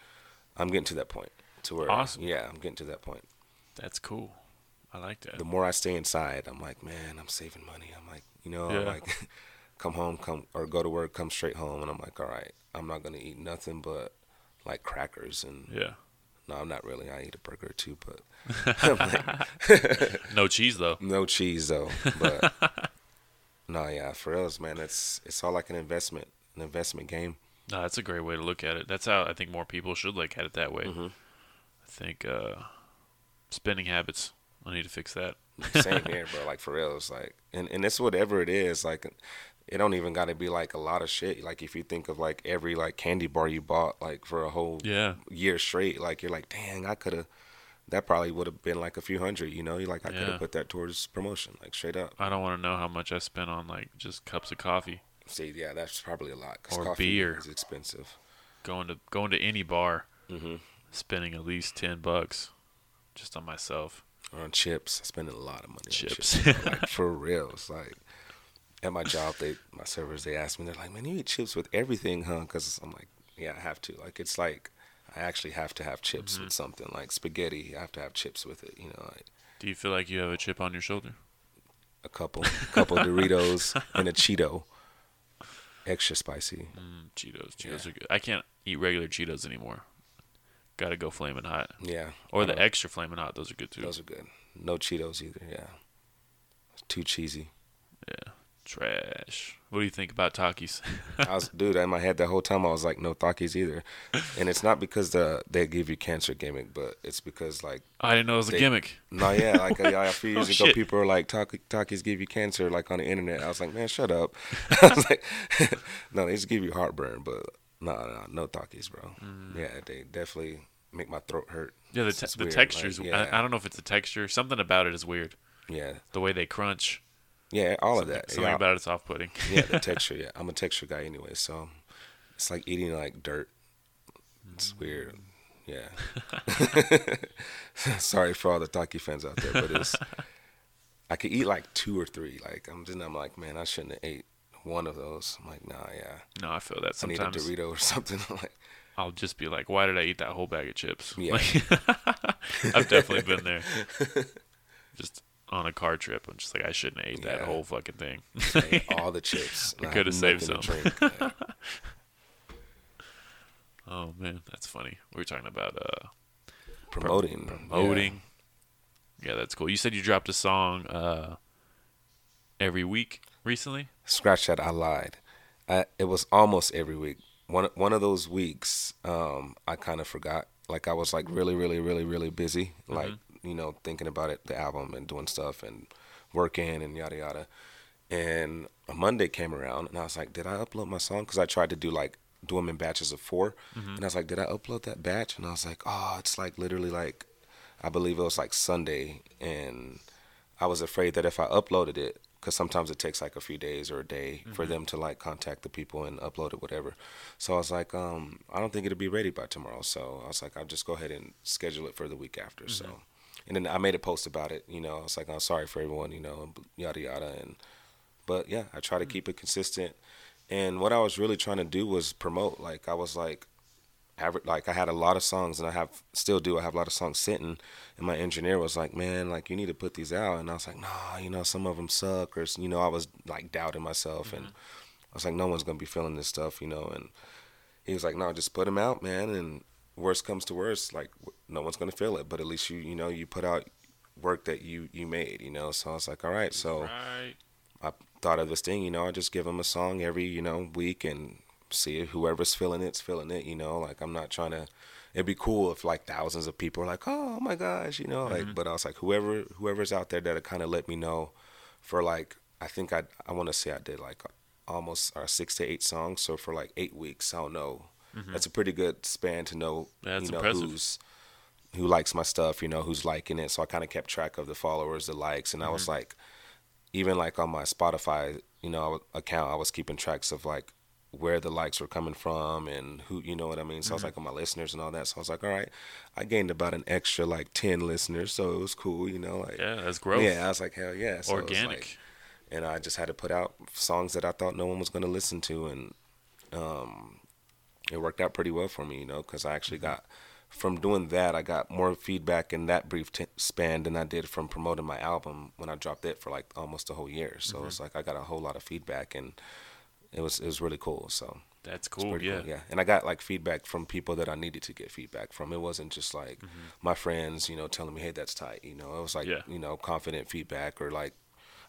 I'm getting to that point to where, Awesome. yeah, I'm getting to that point. That's cool. I like that. The more I stay inside, I'm like, man, I'm saving money. I'm like, you know, Yeah. I'm like, come home, come or go to work, come straight home, and I'm like, all right, I'm not gonna eat nothing but like crackers and Yeah. no, I'm not really. I eat a burger too, but No cheese though. no cheese though. But no, yeah, for us, man, it's it's all like an investment, an investment game. No, that's a great way to look at it. That's how I think more people should look at it that way. Mhm. I think uh, spending habits. I need to fix that. Same here, bro. Like for real, it's like, and and it's whatever it is. Like, it don't even got to be like a lot of shit. Like if you think of like every like candy bar you bought like for a whole Yeah. year straight, like you're like, dang, I could have. That probably would have been like a few hundred, you know. You're like, I could have put that towards promotion, like straight up. I don't want to know how much I spent on like just cups of coffee. See, yeah, that's probably a lot. 'cause Or coffee beer. is expensive. Going to going to any bar, hmm spending at least ten bucks just on myself. On chips, spending a lot of money Chips. on chips. like for real, it's like at my job, they my servers they ask me, they're like, "Man, you eat chips with everything, huh?" Because I'm like, "Yeah, I have to." Like it's like I actually have to have chips Mm-hmm. with something like spaghetti. I have to have chips with it. You know, like Do you feel like you have a chip on your shoulder? a couple, a couple Doritos and a Cheeto, extra spicy. Mm, Cheetos. Cheetos Yeah. are good. I can't eat regular Cheetos anymore. Got to go flaming hot, Yeah, or the extra flaming hot. Those are good too. those are good. No Cheetos either. Yeah, too cheesy. yeah. Trash. What do you think about Takis? I was, dude, in my head that whole time I was like, no Takis either, and it's not because the they give you cancer gimmick, but it's because like, I didn't know it was a gimmick. no, yeah, like uh, a, a few Oh, years ago, shit. people were like, Takis give you cancer, like on the internet. I was like, man, shut up. I was like, no, they just give you heartburn, but no, no, no Takis, bro. Yeah, they definitely make my throat hurt. Mm. Yeah, the, te- the weird, textures. like, I, yeah. I don't know if it's the texture. Something about it is weird. Yeah, The way they crunch. yeah, all of that. something yeah, about it's off-putting. yeah, the texture. Yeah, I'm a texture guy anyway, so it's like eating like dirt. It's weird. Yeah. Sorry for all the Taki fans out there, but it's I could eat like two or three. Like I'm just I'm like, man, I shouldn't have ate one of those. I'm like, nah, yeah. no, I feel that sometimes. I need a. Dorito or something. like I'll just be like, why did I eat that whole bag of chips? Yeah. Like, I've definitely been there. Just on a car trip. I'm just like, I shouldn't have ate that whole fucking thing. All the chips. I I coulda saved some. Like, oh man, that's funny. We were talking about uh, pro- promoting. promoting. Yeah. that's cool. You said you dropped a song uh, every week recently. Scratch that. I lied. I, it was almost every week. One one of those weeks, um, I kind of forgot, like I was like really, really, really, really busy, like you know, thinking about it, the album and doing stuff and working and yada yada. And a Monday came around, and I was like, did I upload my song? Because I tried to do like do them in batches of 4 and I was like, did I upload that batch? And I was like, oh, it's like literally like, I believe it was like Sunday, and I was afraid that if I uploaded it, because sometimes it takes like a few days or a day for mm-hmm. them to like contact the people and upload it, whatever. So I was like, um, I don't think it'll be ready by tomorrow. So I was like, I'll just go ahead and schedule it for the week after. So, mm-hmm. and then I made a post about it. You know, I was like, I'm sorry for everyone. You know, yada yada. And but yeah, I try to mm. keep it consistent. And what I was really trying to do was promote. Like I was like, aver- like I had a lot of songs, and I have still do. I have a lot of songs sitting, and my engineer was like, "Man, like you need to put these out." And I was like, "Nah, you know, some of them suck," or you know, I was like doubting myself, and mm-hmm. I was like, "No one's gonna be feeling this stuff," you know. And he was like, "No, just put them out, man." And worst comes to worst, like no one's gonna feel it, but at least you, you know, you put out work that you you made, you know. So I was like, "All right," so. Right. I thought of this thing, you know, I just give them a song every, you know, week and see if whoever's feeling it's feeling it, you know, like I'm not trying to it'd be cool if like thousands of people are like, "Oh my gosh," you know, like but I was like whoever whoever's out there that kind of let me know for like I think I I want to say I did like almost uh, 6 to 8 songs, so for like 8 weeks, I don't know. That's a pretty good span to know, That's you know, impressive. who's who likes my stuff, you know, who's liking it. So I kind of kept track of the followers, the likes, and I was like even like on my Spotify, you know, account, I was keeping tracks of like where the likes were coming from and who, you know what I mean. So I was mm-hmm. like on my listeners and all that. So I was like, all right, I gained about an extra like ten listeners, so it was cool, you know, like Yeah, that's growth. yeah. I was like, hell yeah, so Organic. like- and I just had to put out songs that I thought no one was gonna listen to, and um, it worked out pretty well for me, you know, because I actually mm-hmm. got from doing that, I got more feedback in that brief t- span than I did from promoting my album when I dropped it for like almost a whole year. So mm-hmm. it's like I got a whole lot of feedback, and it was it was really cool. So That's cool. Yeah. cool, yeah. And I got like feedback from people that I needed to get feedback from. It wasn't just like my friends, you know, telling me, "Hey, that's tight." You know, it was like Yeah. you know, confident feedback or like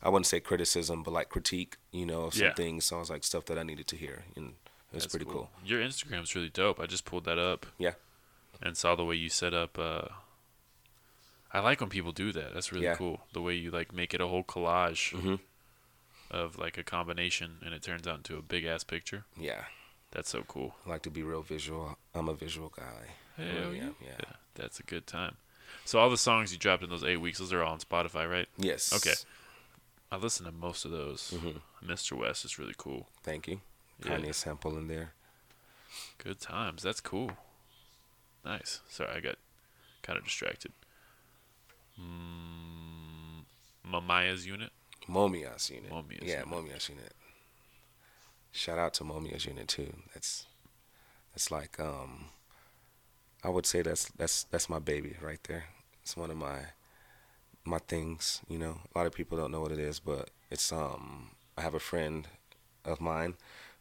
I wouldn't say criticism, but like critique. You know, some Yeah. things. So I was like stuff that I needed to hear, and it was That's pretty cool. Your Instagram's really dope. I just pulled that up. Yeah. And saw the way you set up. Uh, I like when people do that. That's really Yeah. cool. The way you like make it a whole collage Mhm. Of like a combination, and it turns out into a big ass picture. Yeah. That's so cool. I like to be real visual. I'm a visual guy. Hell yeah. am, yeah. That's a good time. So all the songs you dropped in those eight weeks, those are all on Spotify, right? Yes. Okay. I listened to most of those. Mhm. Mr. West is really cool. Thank you. Yeah. Kanye sample in there. Good times. That's cool. Nice. Sorry, I got kind of distracted. Mm, Momia's unit. Momias unit. Momias yeah, unit. Momias unit. Shout out to Momias unit too. That's that's like um I would say that's that's that's my baby right there. It's one of my my things, you know. A lot of people don't know what it is, but it's um I have a friend of mine,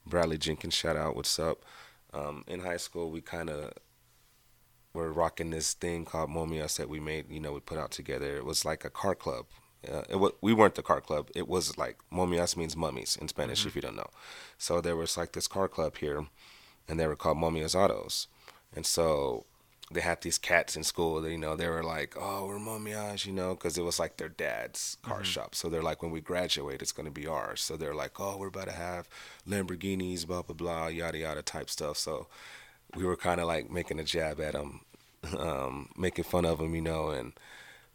Bradley Jenkins, shout out, what's up? Um in high school we kinda were rocking this thing called Momias that we made, you know, we put out together. It was like a car club. Uh, it wa we weren't the car club. It was like Momias means mummies in Spanish, if you don't know. So there was like this car club here, and they were called Momias Autos. And so they had these cats in school that, you know, they were like, oh, we're Momias, you know, because it was like their dad's car shop. So they're like, when we graduate, it's going to be ours. So they're like, oh, we're about to have Lamborghinis, blah, blah, blah, yada, yada type stuff. So we were kind of like making a jab at them, um, making fun of them, you know, and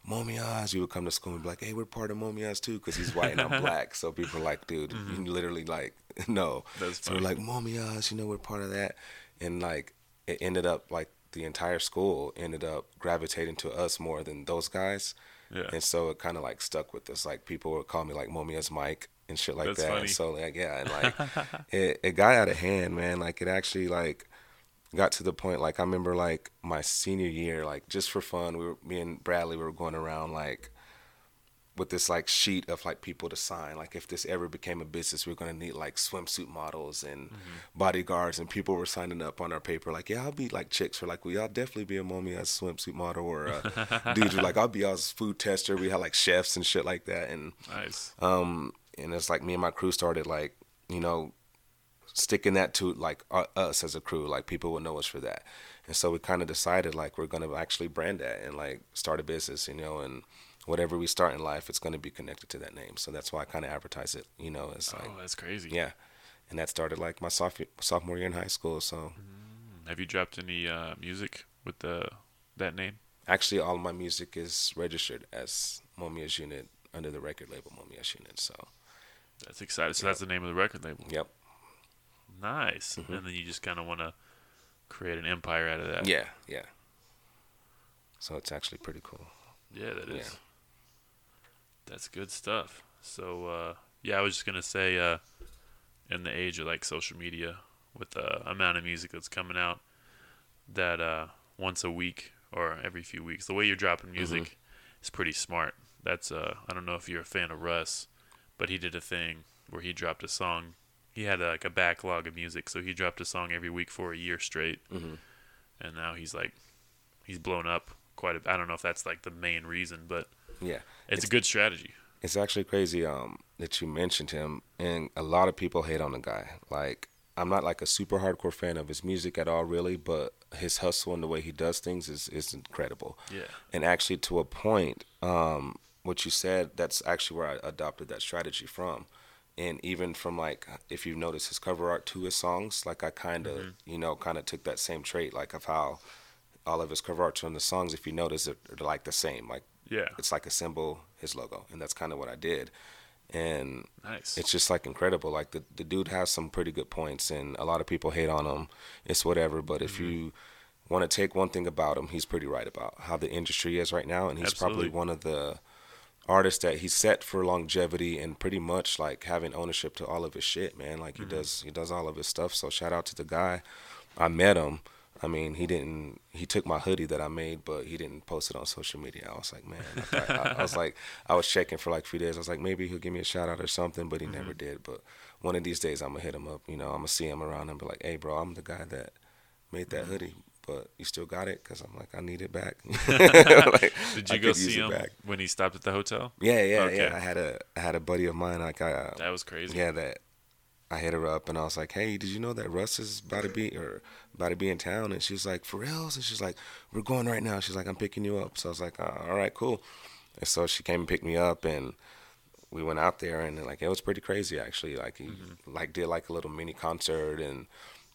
Momias, we would come to school and be like, hey, we're part of Momias too, because he's white and I'm black. So people are like, dude, you mm-hmm. literally like, no. That's so we're like, Momias, you know, we're part of that. And like, it ended up like the entire school ended up gravitating to us more than those guys. Yeah. And so it kind of like stuck with us. Like people would call me like Momias Mike and shit like That's that. funny. And so like, yeah, and like, it, it got out of hand, man. Like it actually like, got to the point like I remember like my senior year, like just for fun, we were me and Bradley we were going around like with this like sheet of like people to sign. Like if this ever became a business, we are gonna need like swimsuit models and bodyguards, and people were signing up on our paper like, yeah, I'll be like chicks for like, well, I'll definitely be a mommy as a swimsuit model or dudes were like, I'll be y'all's food tester. We had like chefs and shit like that, and Nice. um, and it's like me and my crew started like, you know, sticking that to like us as a crew. Like people would know us for that. And so we kind of decided like we're gonna actually brand that and like start a business, you know, and whatever we start in life, it's gonna be connected to that name. So that's why I kind of advertise it, you know, it's like oh, that's crazy. yeah, and that started like my sophomore sophomore year in high school. So Have you dropped any uh, music with the that name? actually, all of my music is registered as Momia's Unit under the record label Momia's Unit. So That's exciting. So that's the name of the record label. yep, Nice. And then you just kind of want to create an empire out of that. yeah, yeah. So it's actually pretty cool. Yeah, that is. Yeah. That's good stuff. So uh, yeah, I was just gonna say, uh, in the age of like social media, with the amount of music that's coming out, that uh, once a week or every few weeks, the way you're dropping music is pretty smart. That's uh, I don't know if you're a fan of Russ, but he did a thing where he dropped a song. He had like a backlog of music, so he dropped a song every week for a year straight, Mhm. and now he's like, he's blown up quite a. I don't know if that's like the main reason, but Yeah. it's, a good strategy. It's actually crazy um, that you mentioned him, and a lot of people hate on the guy. Like, I'm not like a super hardcore fan of his music at all, really, but his hustle and the way he does things is is incredible. Yeah. And actually, to a point, um, what you said, that's actually where I adopted that strategy from. And even from like, if you notice his cover art to his songs, like I kind of, you know, kind of took that same trait, like of how all of his cover art on the songs, if you notice, they're, they're like the same. Like Yeah. it's like a symbol, his logo, and that's kind of what I did. And Nice. it's just like incredible. Like the the dude has some pretty good points, and a lot of people hate on him. It's whatever, but if Mm-hmm. you want to take one thing about him, he's pretty right about how the industry is right now, and he's probably one of the artists that he's set for longevity and pretty much like having ownership to all of his shit, man. Like Mm-hmm. he does he does all of his stuff. So shout out to the guy. I met him. I mean, he didn't. He took my hoodie that I made, but he didn't post it on social media. I was like, man, I, I, I was like, I was checking for like a few days. I was like, maybe he'll give me a shout out or something, but he Mm-hmm. never did. But one of these days, I'm gonna hit him up. You know, I'm gonna see him around and be like, hey, bro, I'm the guy that made Mm-hmm. that hoodie, but you still got it? Cause I'm like, I need it back. Like, Did I you go see him back. when he stopped at the hotel? Yeah, yeah, Okay. yeah. I had a I had a buddy of mine. Like I, uh, That was crazy. yeah, that I hit her up and I was like, "Hey, did you know that Russ is about to be or about to be in town?" And she's like, "For reals?" And she's like, "We're going right now." She's like, "I'm picking you up." So I was like, uh, "All right, cool." And so she came and picked me up and we went out there and like it was pretty crazy actually. Like he like did like a little mini concert and.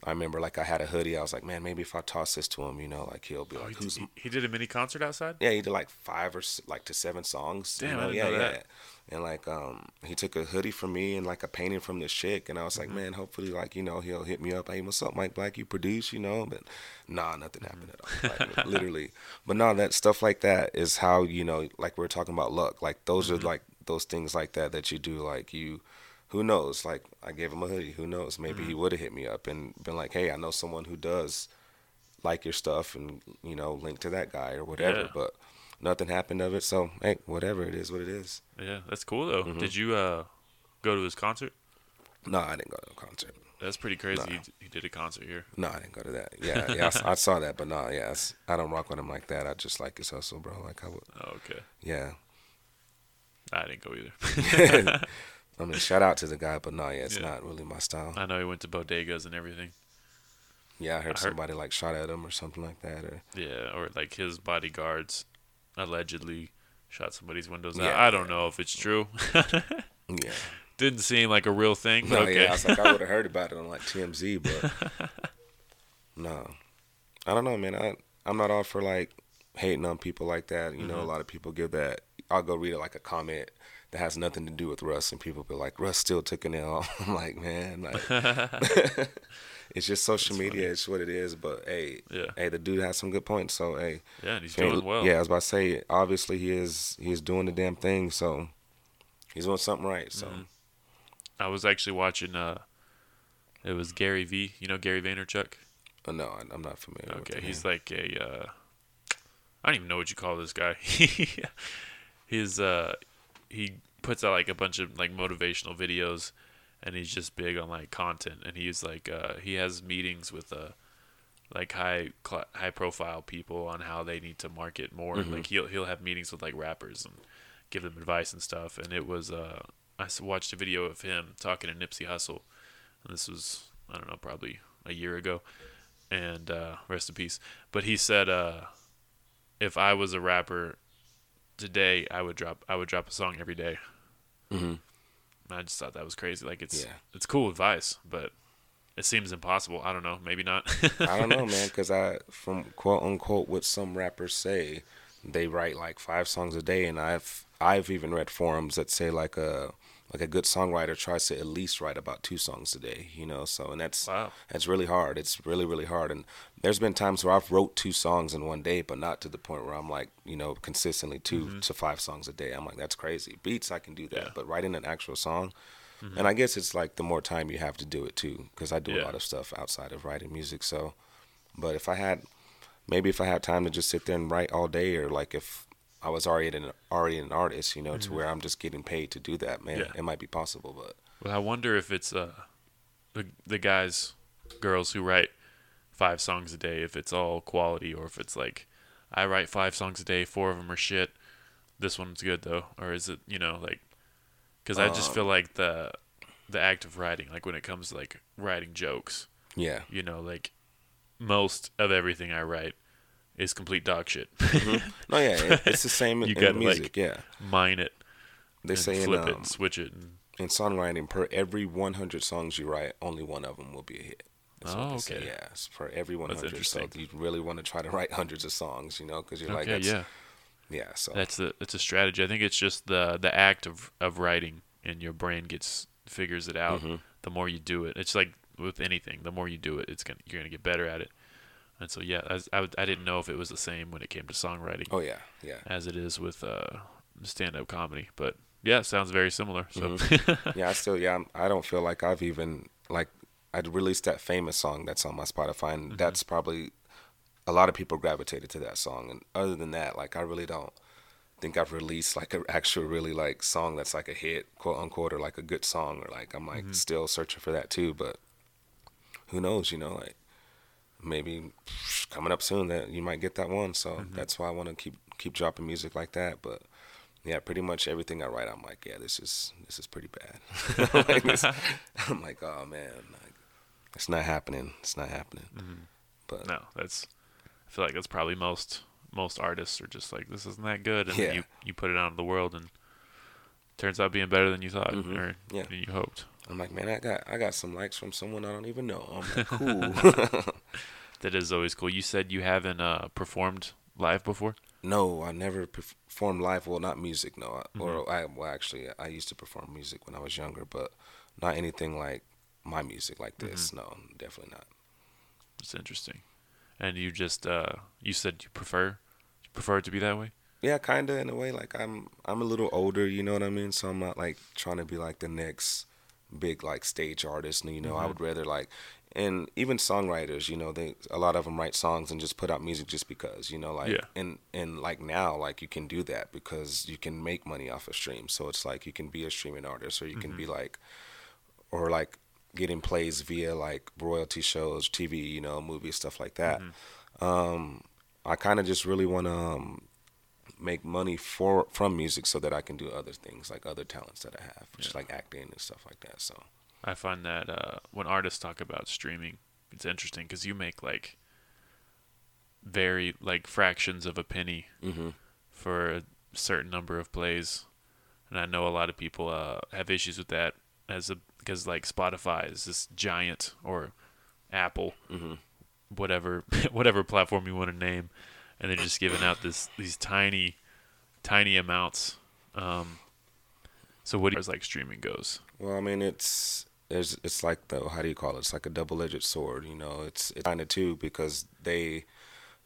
I remember like I had a hoodie. I was like, man, maybe if I toss this to him, you know, like he'll be Oh, like, he, who's did, he did a mini concert outside. yeah, he did like five or like to seven songs. you Damn, I know? yeah, yeah. that. And like, um, he took a hoodie from me and like a painting from this chick, and I was Mm-hmm. like, man, hopefully, like, you know, he'll hit me up. Hey, what's up, Mike Black? You produce, you know? But nah, nothing happened at all. Like, literally. But no, that stuff like that is how you know, like we are talking about luck. Like those Mm-hmm. are like those things like that that you do. Like you, who knows? Like I gave him a hoodie. Who knows? Maybe Mm-hmm. he would have hit me up and been like, hey, I know someone who does like your stuff and you know link to that guy or whatever Yeah. but nothing happened of it so hey whatever it is what it is Yeah, that's cool though. Mm-hmm. Did you uh go to his concert? no i didn't go to a concert That's pretty crazy. Nah. He, he did a concert here. no i didn't go to that yeah yeah I I, saw that but no yeah it's- i don't rock with him like that i just like his hustle bro like i would Oh, okay. yeah I didn't go either. i mean shout out to the guy but no yeah it's Yeah. not really my style I know he went to bodegas and everything. yeah i heard, I heard- somebody like shot at him or something like that or Yeah, or like his bodyguards allegedly shot somebody's windows out. I don't know if it's true. yeah Didn't seem like a real thing. But no okay. yeah i was like i would have heard about it on like tmz but no i don't know man i i'm not all for like hating on people like that you know a mm-hmm. lot of people give that i'll go read it like a comment that has nothing to do with russ and people be like russ still took an l i'm like man like it's just social media it's what it is but hey Yeah. hey the dude has some good points so hey yeah, he's doing well. yeah i was about to say obviously he is he's doing the damn thing so he's doing something right so Mm-hmm. I was actually watching. uh It was Gary V. You know Gary Vaynerchuk. uh, no i'm not familiar Okay, he's like a. Uh, I don't even know what you call this guy. His uh, he puts out like a bunch of like motivational videos, and he's just big on like content. And he's like uh, he has meetings with uh, like high cl- high profile people on how they need to market more. Like he'll he'll have meetings with like rappers and give them advice and stuff. And it was uh, I watched a video of him talking to Nipsey Hussle, and this was I don't know probably a year ago and uh, rest in peace. But he said, uh, if I was a rapper today, I would drop I would drop a song every day. hmm I just thought that was crazy. Like it's Yeah. it's cool advice, but it seems impossible. I don't know. Maybe not. I don't know, man, because I, from quote unquote, what some rappers say, they write like five songs a day, and I've I've even read forums that say like a like a good songwriter tries to at least write about two songs a day, you know. So and that's Wow. that's really hard. It's really really hard, and there's been times where I've wrote two songs in one day, but not to the point where I'm like you know consistently 2 to five songs a day. I'm like that's crazy. Beats I can do that, Mm-hmm. Yeah. but writing an actual song. And I guess it's like the more time you have to do it too, because I do a lot of stuff outside of writing music. So, but if I had, maybe if I had time to just sit there and write all day, or like if I was already an already an artist, you know, to where I'm just getting paid to do that, man, Mm-hmm. Yeah. it might be possible. But Well, I wonder if it's uh the the guys, girls who write five songs a day, if it's all quality or if it's like I write five songs a day, four of them are shit. This one's good though, or is it you know like? Because I just feel like the the act of writing, like when it comes to like writing jokes, yeah, you know, like most of everything I write is complete dog shit. no, yeah, it's the same You in gotta, music. like, yeah, Mine it, they say in, flip it, um, and switch it, and in songwriting, per every 100 songs you write, only one of them will be a hit. That's what Oh, they say, okay. Yeah, it's for every 100. So you really want to try to write hundreds of songs, you know, because you're like, okay, that's, yeah. yeah. So That's the that's a strategy. I think it's just the the act of of writing and your brain gets figures it out. Mm-hmm. The more you do it, it's like with anything. The more you do it, it's gonna you're gonna get better at it. And so yeah, as, I I didn't know if it was the same when it came to songwriting oh yeah, yeah. as it is with uh, stand up comedy. But yeah, it sounds very similar. So Mm-hmm. yeah, I still yeah, I'm, I don't feel like I've even like I'd released that famous song that's on my Spotify, and that's probably a lot of people gravitated to that song. And other than that, like I really don't think I've released like an actual really like song that's like a hit, quote unquote, or like a good song, or like I'm like still searching for that too. But who knows, you know, like maybe coming up soon that you might get that one. So that's why I want to keep keep dropping music like that. But yeah, pretty much everything I write, I'm like, yeah, this is this is pretty bad. like this, I'm like, oh man, like, it's not happening. It's not happening. But no, that's I feel like that's probably most most artists are just like this isn't that good, and Yeah. you you put it out in the world and turns out being better than you thought Mhm. or Yeah. than you hoped. I'm like, man, I got I got some likes from someone I don't even know. I'm like, cool. That is always cool. You said you haven't uh, performed live before. no, I never performed live. Well, not music, no. I- Or I well, actually, I used to perform music when I was younger, but not anything like my music like this. No, definitely not. It's interesting. And you just uh, you said you prefer you prefer it to be that way. Yeah, kinda in a way. Like I'm I'm a little older, you know what I mean. So I'm not like trying to be like the next big like stage artist. You know, I would rather like, and even songwriters, you know, they a lot of them write songs and just put out music just because, you know, like Yeah. and and like now, like you can do that because you can make money off of streams. So it's like you can be a streaming artist, or you can be like, or like getting plays via like royalty shows, TV, you know, movies, stuff like that. Um, I kind of just really want to um, make money for from music so that I can do other things like other talents that I have, just like acting and stuff like that. So I find that uh, when artists talk about streaming, it's interesting because you make like very like fractions of a penny Mhm. for a certain number of plays, and I know a lot of people uh, have issues with that as a because like Spotify is this giant or Apple, Mhm. whatever whatever platform you want to name, and they're just giving out this these tiny tiny amounts. Um, so what as like streaming goes? Well, I mean, it's it's it's like the how do you call it? It's like a double-edged sword. You know, it's it's kind of too because they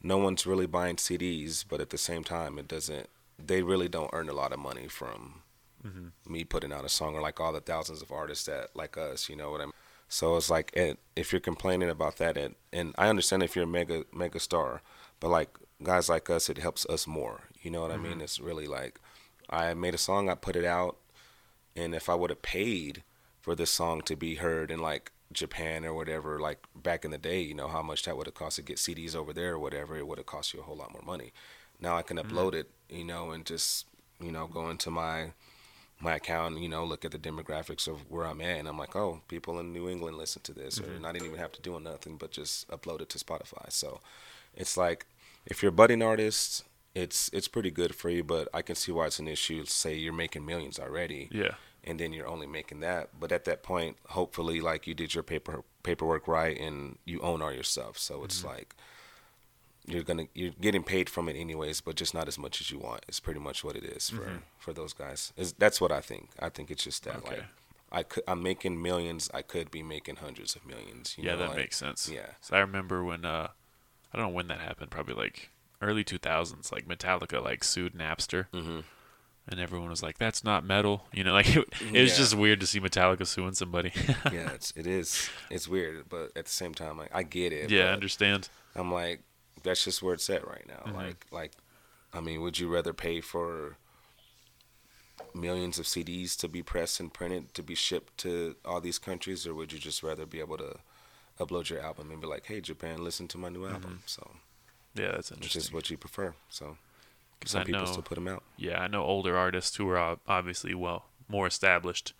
no one's really buying CDs, but at the same time, it doesn't. They really don't earn a lot of money from me putting out a song or like all the thousands of artists that like us. You know what I mean? So it's like it, if you're complaining about that, and and I understand if you're a mega mega star, but like guys like us, it helps us more. You know what I mean? It's really like I made a song, I put it out, and if I would have paid for this song to be heard in like Japan or whatever, like back in the day, you know how much that would have cost to get CDs over there or whatever, it would have cost you a whole lot more money. Now I can upload it, you know, and just you know go into my my account, you know, look at the demographics of where I'm at, and I'm like, oh, people in New England listen to this, Mm-hmm. or I didn't even have to do nothing but just upload it to Spotify. So it's like if you're a budding artist, it's it's pretty good for you, but I can see why it's an issue. Say you're making millions already, Yeah. and then you're only making that. But at that point, hopefully, like you did your paper paperwork right, and you own all your stuff. So it's like you're gonna you're getting paid from it anyways, but just not as much as you want. It's pretty much what it is for for those guys. Is that's what I think. I think it's just that like I could I'm making millions. I could be making hundreds of millions. You yeah, know, that like- makes sense. Yeah. So I remember when uh I don't know when that happened, probably like early 2000s, like Metallica like sued Napster. Mm-hmm. And everyone was like, "That's not metal," you know. Like it, it was Yeah. just weird to see Metallica suing somebody. yeah, it's it is it's weird, but at the same time, like I get it. yeah, I understand. I'm like, that's just where it's at right now. Mhm. Like, like, I mean, would you rather pay for millions of CDs to be pressed and printed to be shipped to all these countries, or would you just rather be able to upload your album and be like, hey, Japan, listen to my new album? So, Yeah, that's interesting. which Mm-hmm. is what you prefer. So, some I people know- still put them out. Yeah, I know older artists who are obviously well more established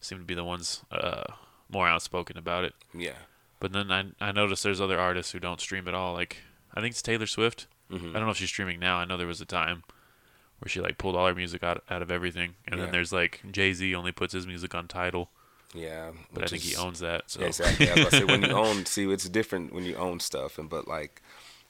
seem to be the ones uh, more outspoken about it. Yeah. But then I I noticed there's other artists who don't stream at all. Like I think it's Taylor Swift. Mhm. I don't know if she's streaming now. I know there was a time where she like pulled all her music out out of everything, and Yeah. then there's like Jay Z only puts his music on Tidal, Yeah. but I think he owns that. So Yeah, exactly. I say when you own, see, it's different when you own stuff, and but like,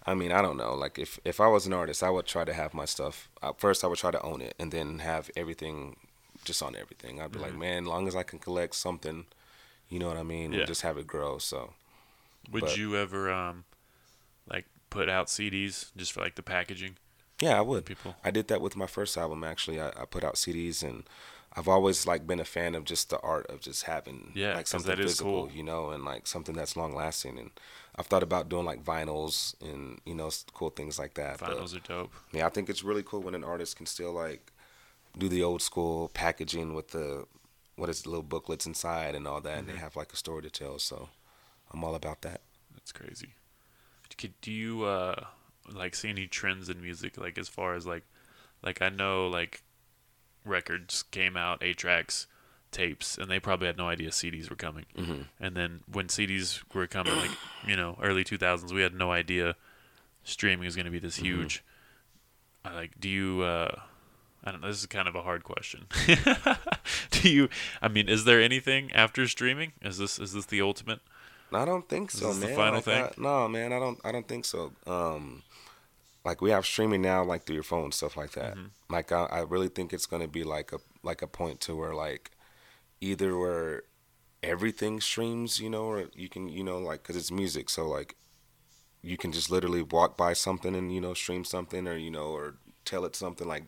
I mean, I don't know. Like, if if I was an artist, I would try to have my stuff. Uh, first, I would try to own it, and then have everything just on everything. I'd be like, man, as long as I can collect something, you know what I mean, Yeah. and just have it grow. So would but- you ever um like put out CDs just for like the packaging? yeah, I would. People. I did that with my first album. Actually, I, I put out CDs, and I've always like been a fan of just the art of just having Yeah, like something that is physical, cool. you know, and like something that's long lasting. And I've thought about doing like vinyls and you know cool things like that. but- are dope. Yeah, I think it's really cool when an artist can still like do the old school packaging with the what is it, little booklets inside and all that, and they have like a story to tell. So I'm all about that. That's crazy. Could, do you uh like see any trends in music like as far as like like I know like records came out, eight tracks, tapes, and they probably had no idea CDs were coming. Mm-hmm. And then when CDs were coming, like you know early two thousands, we had no idea streaming was going to be this huge. I like, do you? uh I don't know. This is kind of a hard question. do you? I mean, is there anything after streaming? Is this is this the ultimate? I don't think Is so, the man. final Like, thing? I- no, man, I don't. I don't think so. Um, like we have streaming now, like through your phone, stuff like that. Mm-hmm. Like I, I really think it's gonna be like a like a point to where like either where everything streams, you know, or you can, you know, like because it's music, so like you can just literally walk by something and you know stream something, or you know, or tell it something like.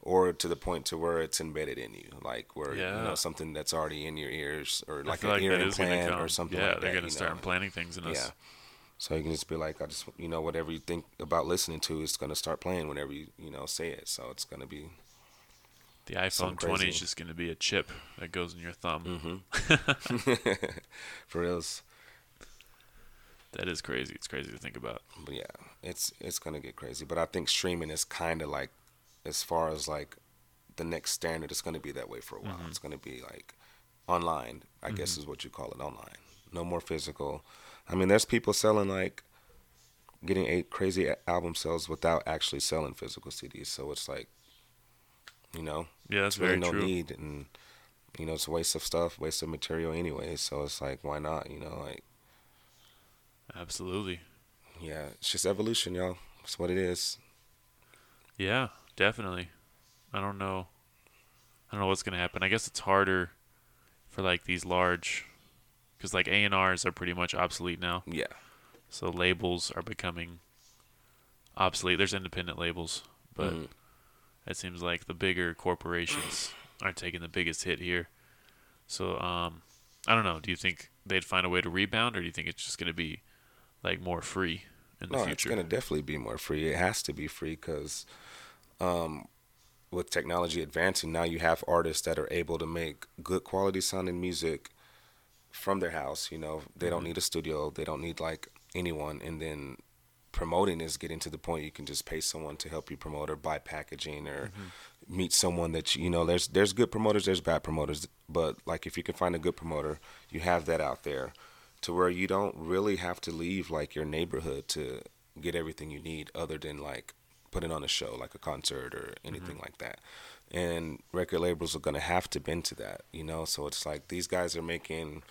Or to the point to where it's embedded in you, like where you know something that's already in your ears, or like an like ear going to implant or something yeah, like they're that. going to start know? implanting things in us. Yeah. So you can just be like, I just, you know, whatever you think about listening to is going to start playing whenever you, you know, say it. So it's going to be, The iPhone Something 20 is just going to be a chip that goes in your thumb. mm-hmm. for reals. That is crazy. It's crazy to think about. But yeah, it's it's going to get crazy. But I think streaming is kind of like, as far as like the next standard, it's going to be that way for a while. Mm-hmm. It's going to be like online, I guess is what you call it, online. No more physical. I mean, there's people selling like getting eight crazy album sales without actually selling physical CDs. So it's like, you know, Yeah, that's really very no true. need and you know it's a waste of stuff waste of material anyway so it's like why not you know like Absolutely. yeah it's just evolution y'all it's what it is Yeah, definitely. I don't know. I don't know what's going to happen. I guess it's harder for like these large cuz like A&Rs are pretty much obsolete now. yeah So labels are becoming obsolete. There's independent labels, but Mhm. it seems like the bigger corporations are taking the biggest hit here. So um, I don't know. Do you think they'd find a way to rebound, or do you think it's just going to be like more free in the future? no it's gonna definitely be more free it has to be free because um with technology advancing now you have artists that are able to make good quality sounding music from their house you know they don't Mhm. need a studio they don't need like anyone and then promoting is getting to the point you can just pay someone to help you promote or buy packaging or meet someone that you, you know there's there's good promoters there's bad promoters but like if you can find a good promoter you have that out there to where you don't really have to leave like your neighborhood to get everything you need other than like putting on a show like a concert or anything Mm-hmm. like that and record labels are going to have to bend to that you know so it's like these guys are making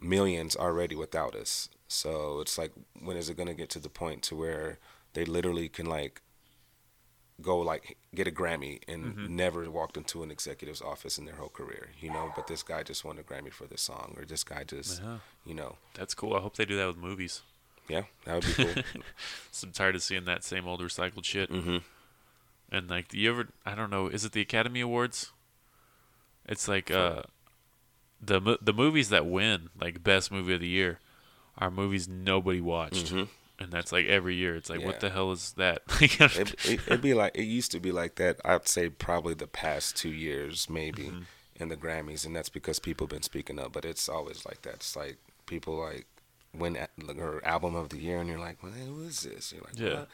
millions already without us so it's like when is it going to get to the point to where they literally can like go like get a Grammy and Mm-hmm. never walked into an executive's office in their whole career, you know. But this guy just won a Grammy for this song, or this guy just, Yeah. you know, That's cool. I hope they do that with movies. yeah, that would be cool. So I'm tired of seeing that same old recycled shit. hmm And like, do you ever? I don't know. Is it the Academy Awards? It's like uh, the the movies that win like best movie of the year are movies nobody watched, Mhm. and that's like every year. It's like, what the hell is that? it, it, it'd be like it used to be like that. I'd say probably the past two years, maybe, Mm-hmm. in the Grammys, and that's because people have been speaking up. But it's always like that. It's like people like win like, or album of the year, and you're like, well, who is this? You're like, Yeah. what?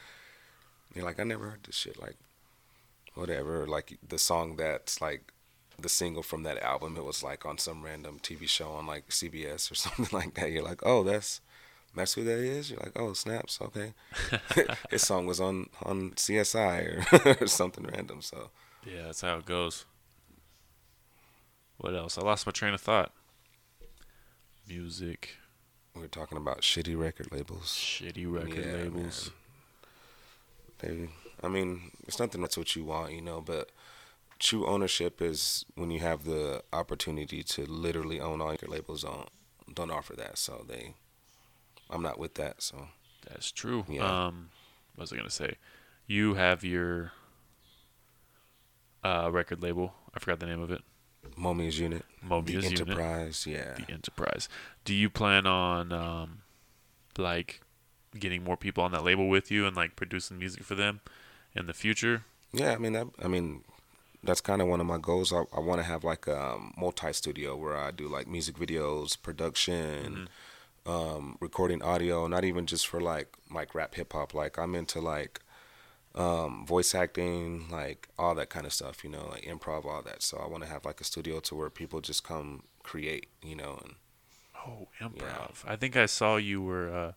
You're like, I never heard this shit. Like, whatever. Like the song that's like the single from that album. It was like on some random TV show on like CBS or something like that. You're like, oh, that's that's who that is. You're like, oh, snaps. Okay, his song was on on CSI or, or something random. So yeah, that's how it goes. What else? I lost my train of thought. Music, We are talking about shitty record labels. shitty record Yeah, labels. They, I mean, it's nothing that's what you want, you know, but true ownership is when you have the opportunity to literally own all your labels. Don't don't offer that. So they, I'm not with that. So That's true. Yeah. Um, what was I gonna say? You have your uh, record label. I forgot the name of it. Momia's unit, Momia's the Unit. Enterprise, yeah. The Enterprise. Do you plan on um, like getting more people on that label with you and like producing music for them in the future? Yeah, I mean, I mean, that's kind of one of my goals. I, I want to have like a um, multi studio where I do like music videos, production, um, recording audio, not even just for like like rap hip hop. Like I'm into like um, voice acting, like all that kind of stuff. You know, like improv, all that. So I want to have like a studio to where people just come create. You know, and Oh, improv. I think I saw you were uh,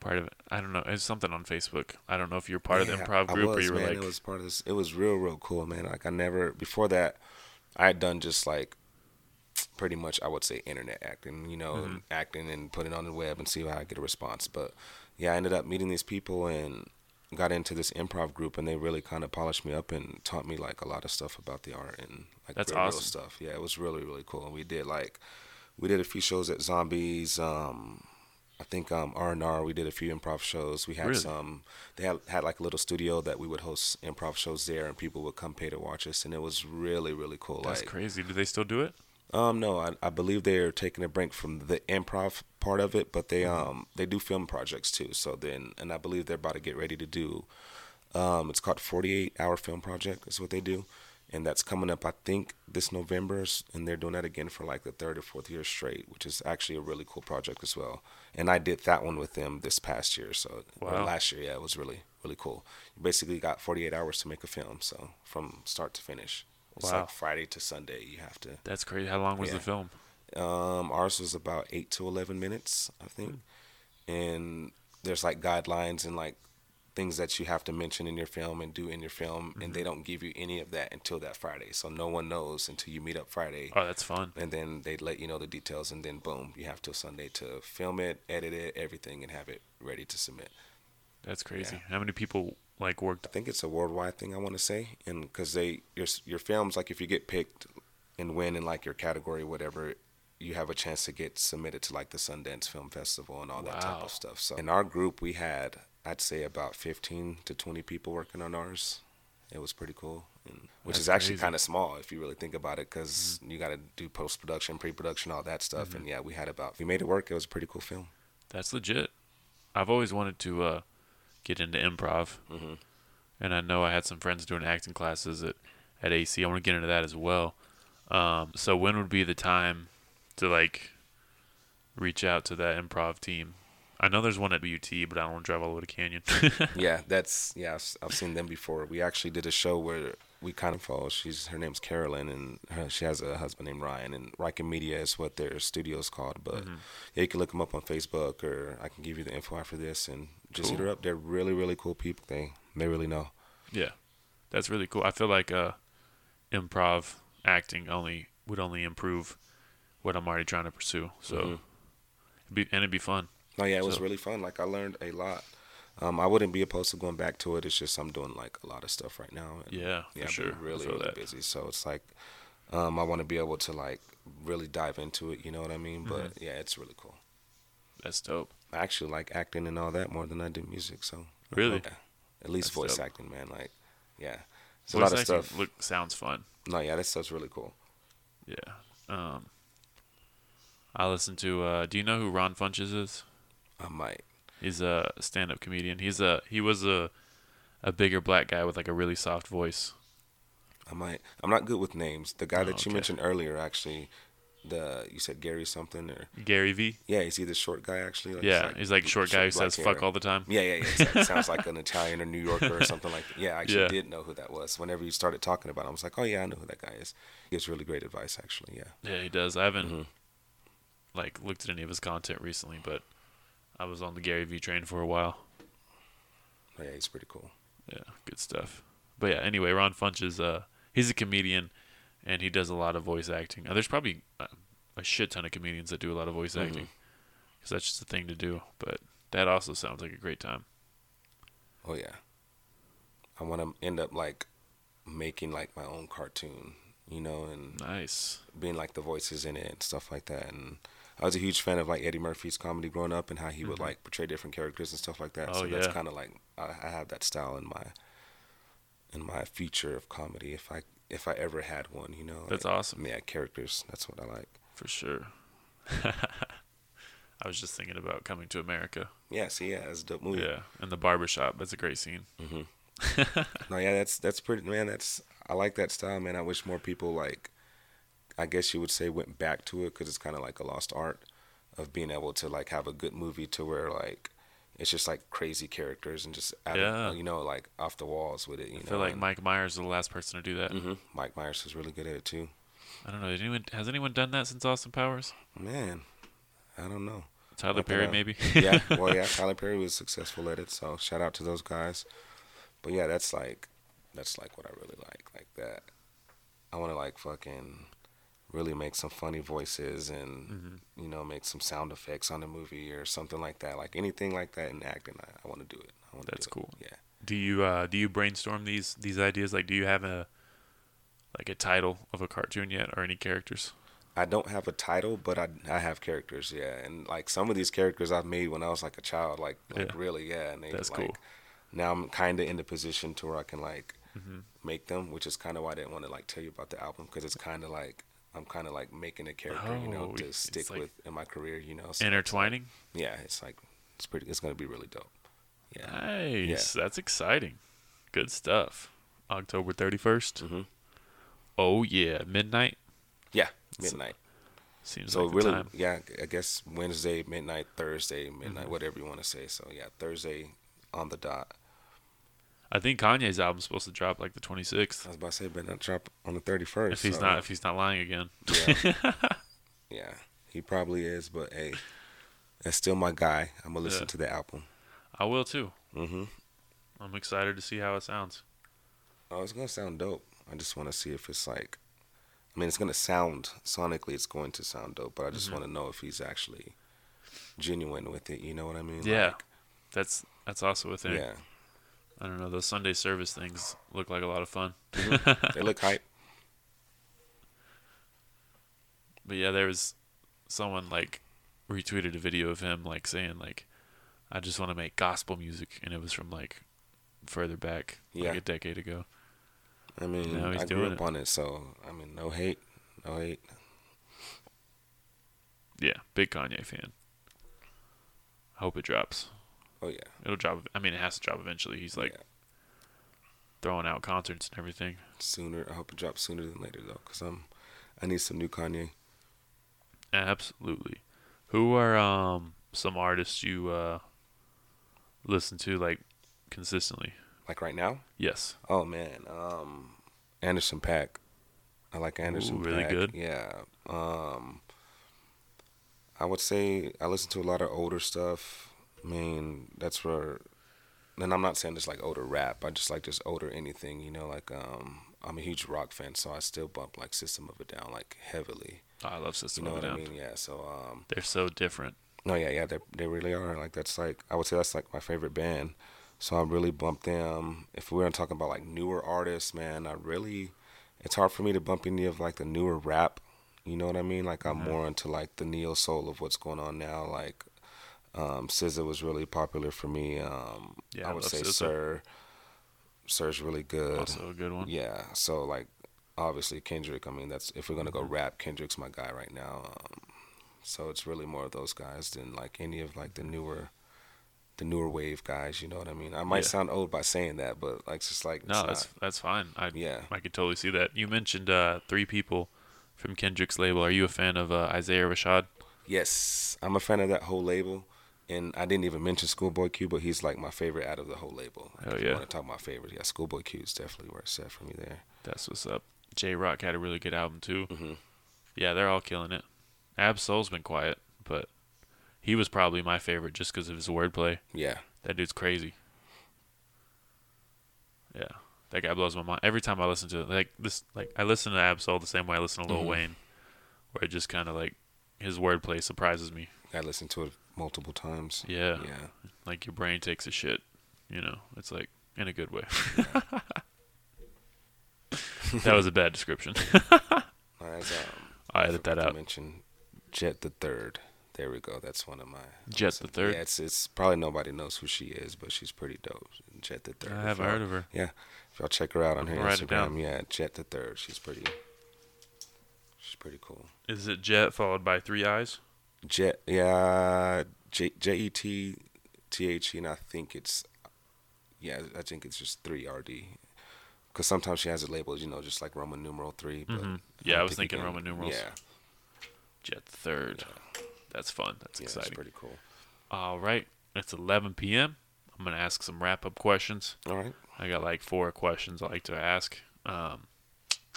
part of it. I don't know. It's something on Facebook. I don't know if you're part of the Yeah, improv group or you were man. like, it was part of this. It was real, real cool, man. Like I never before that, I had done just like pretty much I would say internet acting, you know, Mm-hmm. acting and putting on the web and see how I get a response. But yeah, I ended up meeting these people and got into this improv group and they really kind of polished me up and taught me like a lot of stuff about the art and like That's real, real stuff. Yeah, it was really really cool. And we did like we did a few shows at Zombies. Um, I think um, R and R. We did a few improv shows. We had Really? some. They had had like a little studio that we would host improv shows there, and people would come pay to watch us, and it was really really cool. that's like, crazy. Do they still do it? um, no, I, I believe they're taking a break from the improv part of it, but they Mm-hmm. um they do film projects too. So then, and I believe they're about to get ready to do. Um, it's called 48 Hour Film Project. Is what they do, and that's coming up. I think this November, and they're doing that again for like the third or fourth year straight, which is actually a really cool project as well. And I did that one with them this past year, so Wow. last year. Yeah, it was really really cool. You basically got 48 hours to make a film, so from start to finish. It's Wow. like Friday to Sunday. You have to That's crazy. How long was Yeah. the film? um, ours was about eight to eleven minutes, I think. And there's like guidelines and like things that you have to mention in your film and do in your film, and they mm-hmm. don't give you any of that until that Friday. So no one knows until you meet up Friday, Oh, that's fun. and then they let you know the details, and then boom, you have till Sunday to film it, edit it, everything, and have it ready to submit. That's crazy. How many people like worked? I think it's a worldwide thing. I want to say, and because they your your films like if you get picked and win in like your category, whatever, you have a chance to get submitted to like the Sundance Film Festival and all that type of stuff. So in our group, we had I'd say about fifteen to twenty people working on ours. It was pretty cool, and, which That's is actually. Mm-hmm. kind of small if you really think about it, because you got to do post production, pre production, all that stuff. And yeah, we had about we made it work. It was a pretty cool film. That's legit. I've always wanted to uh, get into improv, Mhm. and I know I had some friends doing acting classes at at AC. I want to get into that as well. Um, so when would be the time to like reach out to that improv team? I know there's one at BUT, but I don't want to drive all over the way to Canyon. yeah, that's yeah. I've, seen them before. We actually did a show where we kind of follow. She's her name's Carolyn, and her, she has a husband named Ryan. And Riken Media is what their studio is called. But Mm-hmm. yeah, you can look them up on Facebook, or I can give you the info after this, and just hit her up. They're really really cool people. They they really know. Yeah, that's really cool. I feel like uh, improv acting only would only improve what I'm already trying to pursue. So, Mhm. it'd be and it'd be fun. No, yeah, it was really fun. Like I learned a lot. Um, I wouldn't be opposed to going back to it. It's just I'm doing like a lot of stuff right now. and- Yeah, for yeah, I've sure. really really that. busy. So it's like um, I want to be able to like really dive into it. You know what I mean? But Mm-hmm. yeah, it's really cool. That's dope. I actually like acting and all that more than I do music. So Really? yeah. at least That's voice dope. acting, man. Like yeah, it's Voice a lot of stuff. Look, sounds fun. no, yeah, that stuff's really cool. Yeah. Um, I listen to. Uh, do you know who Ron Funches is? I might. He's a stand-up comedian. He's a he was a a bigger black guy with like a really soft voice. I might. I'm not good with names. The guy Oh, that you okay. mentioned earlier, actually, the you said Gary something or Gary V. yeah, is he the short guy actually? Like, Yeah, he's like short guy who says "fuck" all the time. Yeah, yeah, yeah. Exactly. Sounds like an Italian or New Yorker or something like that. Yeah, I actually Yeah. did know who that was. Whenever you started talking about him, I was like, oh yeah, I know who that guy is. He gives really great advice, actually. Yeah. Yeah, he does. I haven't Mhm. like looked at any of his content recently, but I was on the Gary V train for a while. Oh, yeah, he's pretty cool. Yeah, good stuff. But yeah, anyway, Ron Funches, uh, he's a comedian, and he does a lot of voice acting. Uh, there's probably uh, a shit ton of comedians that do a lot of voice acting, because that's just a thing to do. But that also sounds like a great time. Oh yeah. I want to end up like making like my own cartoon, you know, and Nice. being like the voices in it and stuff like that. And I was a huge fan of like Eddie Murphy's comedy growing up and how he would like portray different characters and stuff like that. Mm-hmm. Oh, so that's kind of like I, I have that style in my in my future of comedy if I if I ever had one, you know. That's like, awesome. Yeah, characters. That's what I like. For sure. I was just thinking about coming to America. Yeah, see, yeah, that's a dope movie. Yeah, and the barbershop. That's a great scene. Mm-hmm. No, yeah, that's that's pretty man. That's I like that style, man. I wish more people like, I guess you would say, went back to it because it's kind of like a lost art of being able to like have a good movie to where like it's just like crazy characters and just out of- you know like off the walls with it. You I know, feel like and- Mike Myers is the last person to do that. Mhm. Mike Myers was really good at it too. I don't know. Anyone has anyone done that since Austin Powers? Man, I don't know. Tyler Perry, uh, maybe. yeah, well, yeah, Tyler Perry was successful at it, so shout out to those guys. But yeah, that's like, that's like what I really like, like that. I want to like fucking really make some funny voices and Mm-hmm. you know make some sound effects on the movie or something like that, like anything like that in acting. I, I want to do it. I wanna That's do it. cool. Yeah. Do you uh do you brainstorm these these ideas? Like, do you have a like a title of a cartoon yet, or any characters? I don't have a title, but I I have characters, yeah, and like some of these characters I've made when I was like a child, like like Yeah. really, yeah, and they That's like cool. now I'm kind of in the position to where I can like Mm-hmm. make them, which is kind of why I didn't want to like tell you about the album because it's kind of like I'm kind of like making a character, you know, Oh, to stick like with in my career, you know. so it's like- Intertwining. yeah, it's like it's pretty. It's gonna be really dope. Yeah. Nice. That's exciting. Good stuff. October thirty Mhm. Oh yeah, midnight. Yeah, So- midnight. Seems So like really, time. yeah, I guess Wednesday midnight, Thursday midnight, Mm-hmm. whatever you want to say. So yeah, Thursday on the dot. I think Kanye's album's supposed to drop like the 26th. I was about to say, but not drop on the thirty first. If he's not, if he's not lying again. yeah, yeah, he probably is. But hey, that's still my guy. I'm gonna listen Yeah. to the album. I will too. hmm I'm excited to see how it sounds. Oh, it's gonna sound dope. I just want to see if it's like, I mean, it's gonna sound sonically, it's going to sound dope. But I just Mhm. want to know if he's actually genuine with it. You know what I mean? Yeah. Like, That's that's also a thing. yeah. I don't know. Those Sunday service things look like a lot of fun. Mm-hmm. They look hype. But yeah, there was someone like retweeted a video of him like saying like, "I just want to make gospel music," and it was from like further back, Yeah. like a decade ago. I mean, I grew up it. on it, so I mean, no hate, no hate. Yeah, big Kanye fan. Hope it drops. Oh yeah, It'll drop. I mean, it has to drop eventually. He's like Yeah. throwing out concerts and everything. sooner. I hope it drops sooner than later though, cause I'm, I need some new Kanye. Absolutely. Who are um some artists you uh listen to like consistently? Like right now. Yes. Oh man, um, Anderson Paak. I like Anderson. Ooh, really Paak. good. Yeah. Um, I would say I listen to a lot of older stuff. I mean, that's where. And I'm not saying just like older rap. I just like just older anything. You know, like um, I'm a huge rock fan, so I still bump like System of a Down like heavily. Oh, I love System You know of a what Down. I mean? Yeah. So um, They're so different. no, yeah, yeah, they they really are. Like that's like I would say that's like my favorite band. So I really bump them. If we're talking about like newer artists, man, I really it's hard for me to bump any of like the newer rap. You know what I mean? Like I'm Mm-hmm. more into like the neo soul of what's going on now. Like um SZA was really popular for me. Um Yeah, I would say SZA. Sir Sir's really good. Also a good one. Yeah. So like obviously Kendrick, I mean that's if we're gonna go Mm-hmm. rap, Kendrick's my guy right now. Um, so it's really more of those guys than like any of like the newer the newer wave guys, you know what I mean? I might Yeah. sound old by saying that, but like it's just like No, that's not. that's fine. I Yeah. I could totally see that. You mentioned uh, three people from Kendrick's label. Are you a fan of uh, Isaiah Rashad? Yes, I'm a fan of that whole label. And I didn't even mention Schoolboy Q, but he's like my favorite out of the whole label. Like, if yeah. you want to talk about favorites, yeah, Schoolboy Q is definitely where it's set for me there. That's what's up. Jay Rock had a really good album too. Mhm. Yeah, they're all killing it. Ab Soul's been quiet, but he was probably my favorite just because of his wordplay. Yeah, That dude's crazy. Yeah, that guy blows my mind every time I listen to it. Like this, like I listen to Ab Soul the same way I listen to Lil Mhm. Wayne, where it just kind of like his wordplay surprises me. I listened to it multiple times. Yeah. Yeah. Like your brain takes a shit. You know, it's like in a good way. that was a bad description. Um, I edit that out. Mention Jet the Third. There we go. That's one of my. Jet the Third? Yeah, it's it's probably nobody knows who she is, but she's pretty dope. Jet the Third. I If haven't heard of her. Yeah, if y'all check her out on her it down. Instagram, yeah, Jet the Third. She's pretty. She's pretty cool. Is it Jet followed by three eyes? Jet, yeah, J J E T T H E, and I think it's, yeah, I think it's just three R D. Because sometimes she has it labeled, you know, just like Roman numeral three. But Mhm. Yeah, I was thinking can- Roman numerals. Yeah, Jet third. That's fun. That's yeah, exciting. pretty cool. All right. It's 11 p.m. I'm going to ask some wrap up questions. All right. I got like four questions I like to ask. Um,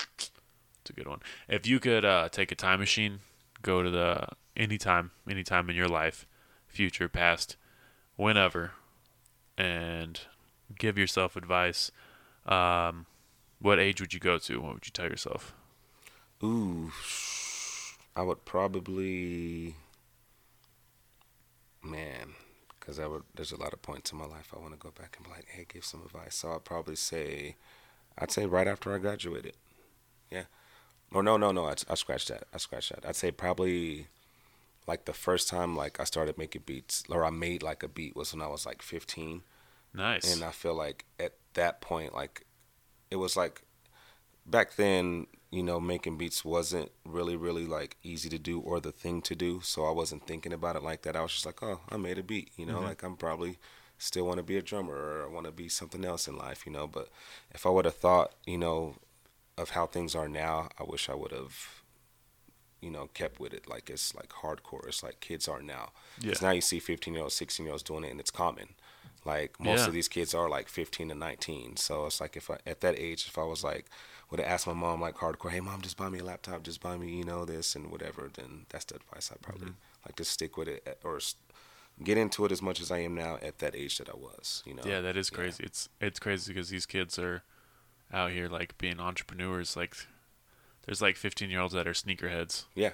it's a good one. If you could uh, take a time machine, go to the anytime, anytime in your life, future, past, whenever, and give yourself advice, um, what age would you go to? What would you tell yourself? Ooh, I would probably, man, because I would. There's a lot of points in my life I want to go back and be like, hey, give some advice. So I'd probably say, I'd say right after I graduated. Yeah. Or no, no, no. I I scratched that. I scratched that. I'd say probably, like the first time like I started making beats or I made like a beat was when I was like 15. Nice. And I feel like at that point, like it was like back then, you know, making beats wasn't really, really like easy to do or the thing to do. So I wasn't thinking about it like that. I was just like, oh, I made a beat, you know, mm-hmm. like I'm probably still want to be a drummer or I want to be something else in life, you know. But if I would have thought, you know, of how things are now, I wish I would have, you know, kept with it. Like it's like hardcore. It's like kids are now. Because Yeah. now you see 15 year olds, 16 year olds doing it and it's common. Like most Yeah. of these kids are like 15 to 19. So it's like if I, at that age, if I was like, would have asked my mom like hardcore, hey mom, just buy me a laptop, just buy me, you know, this and whatever, then that's the advice I'd probably Mm-hmm. like to stick with it at, or get into it as much as I am now at that age that I was, you know. Yeah, that is Yeah. crazy. It's it's crazy because these kids are out here like being entrepreneurs. Like, there's like 15 year olds that are sneakerheads Yeah.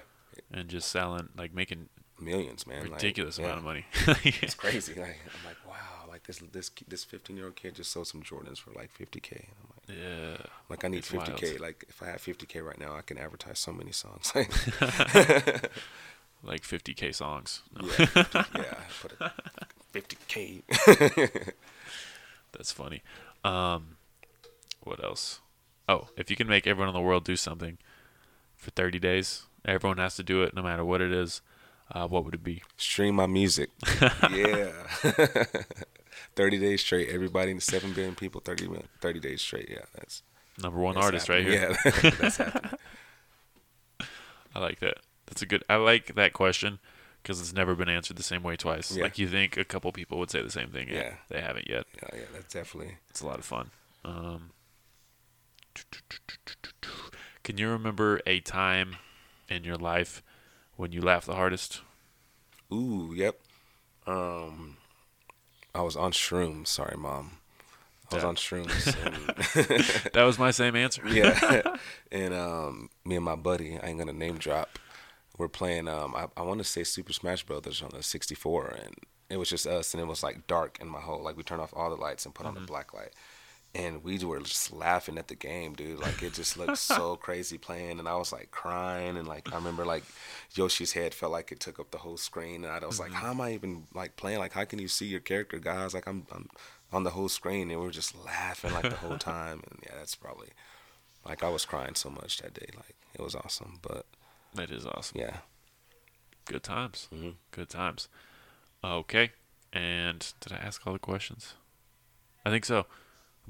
and just selling, like making Millions, man. like, ridiculous yeah. amount of money. It's crazy. Like I'm like, wow, like this this this 15 year old kid just sold some Jordans for like 50k. And I'm like, yeah, like I need It's 50k. wild. Like if I had 50k right now, I can advertise so many songs. like 50k songs. No, yeah, 50, yeah. Put a 50k. That's funny. Um, what else? Oh, if you can make everyone in the world do something for 30 days, everyone has to do it no matter what it is. Uh, what would it be? Stream my music. yeah. 30 days straight. Everybody, 7 billion people, 30, 30 days straight. Yeah, that's Number one that's artist right here. Yeah, that's happening. I like that. That's a good. I like that question because it's never been answered the same way twice. Yeah. Like you think a couple people would say the same thing. Yeah, Yeah. they haven't yet. Yeah, yeah, that's definitely. It's a lot of fun. Um, Can you remember a time in your life when you laughed the hardest? Ooh, yep. Um, I was on shrooms. Sorry, mom. I was on shrooms. And That was my same answer. yeah, and um, me and my buddy, I ain't gonna name drop. We're playing. Um, I, I want to say Super Smash Brothers on the 64, and it was just us, and it was like dark in my hole. Like we turned off all the lights and put on the black light, and we were just laughing at the game, dude. Like it just looked so crazy playing, and I was like crying, and like I remember like Yoshi's head felt like it took up the whole screen, and I was like, how am I even like playing? Like how can you see your character, guys? Like I'm, I'm on the whole screen, and we were just laughing like the whole time, and yeah, that's probably like I was crying so much that day. Like it was awesome, but That is awesome. yeah, Good times. Mhm. Good times. Okay. And did I ask all the questions? I think so.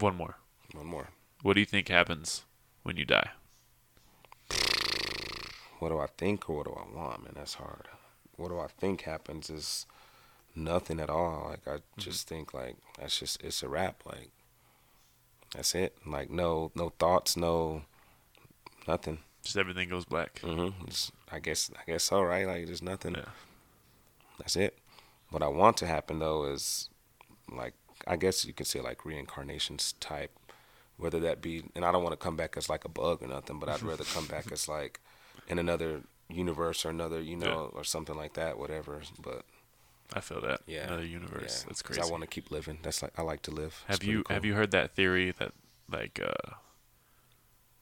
One more. one more. What do you think happens when you die? What do I think or what do I want, man? That's hard. What do I think happens is nothing at all. Like I just think like that's just it's a wrap. Like that's it. Like no no thoughts, no nothing. Just everything goes black. Mm-hmm. It's, I guess I guess so, right? Like there's nothing. Yeah. That's it. What I want to happen though is like I guess you could say like reincarnations type, whether that be and I don't want to come back as like a bug or nothing, but I'd rather come back as like in another universe or another, you know, or something like that, whatever. But I feel that. yeah, Another universe. yeah, That's crazy. I want to keep living. That's like I like to live. have you have you heard that theory that like uh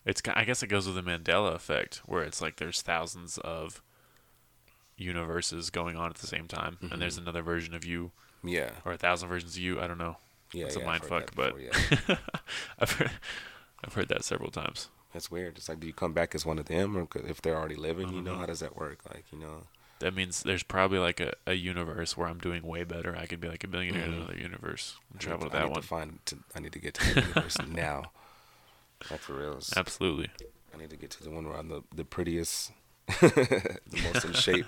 it's I guess it goes with the Mandela effect where it's like there's thousands of universes going on at the same time and there's another version of you Yeah, or a thousand versions of you. I don't know. yeah, It's a yeah, mind fuck, that but before, yeah. I've heard I've heard that several times. That's weird. It's like, do you come back as one of them, or if they're already living, you know, know. how does that work? Like, you know, That means there's probably like a, a universe where I'm doing way better. I could be like a billionaire in Mhm. another universe and I travel need to I that need one. To find, to, I need to get to the universe now. Like for real. Absolutely. I need to get to the one where I'm the, the prettiest, the most in shape.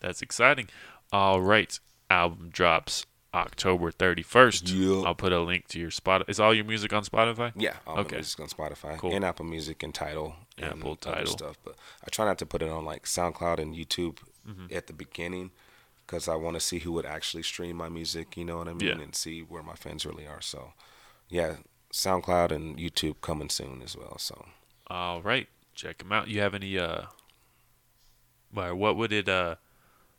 That's exciting. All right. Album drops October 31st. Yeah. I'll put a link to your spot. Is all your music on Spotify? Yeah, all Okay. music's on Spotify Cool. and Apple Music and Tidal and Apple, Tidal. stuff. But I try not to put it on like SoundCloud and YouTube Mm-hmm. at the beginning because I want to see who would actually stream my music. You know what I mean? Yeah. And see where my fans really are. So, yeah, SoundCloud and YouTube coming soon as well. So. All right. Check them out. You have any, uh, what would it, uh,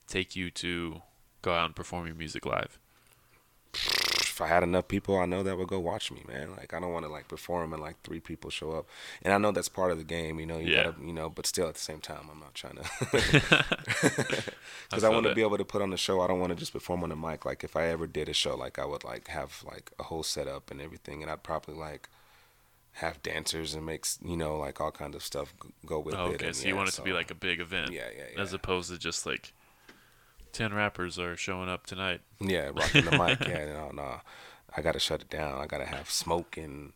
take you to go out and perform your music live? if I had enough people I know that would go watch me, man. Like I don't want to like perform and like three people show up. And I know that's part of the game, you know, you Yeah. gotta you know, but still at the same time I'm not trying to cuz I, feel want to be able to put on the show. I don't want to just perform on the mic like if I ever did a show like I would like have like a whole setup and everything and I'd probably like have dancers and makes you know like all kinds of stuff go with Oh, it. okay. So you want it to be like a big event. Yeah, yeah, yeah. As opposed to just like 10 rappers are showing up tonight. Yeah, rocking the mic. Yeah, no, no. I gotta shut it down. I gotta have smoke and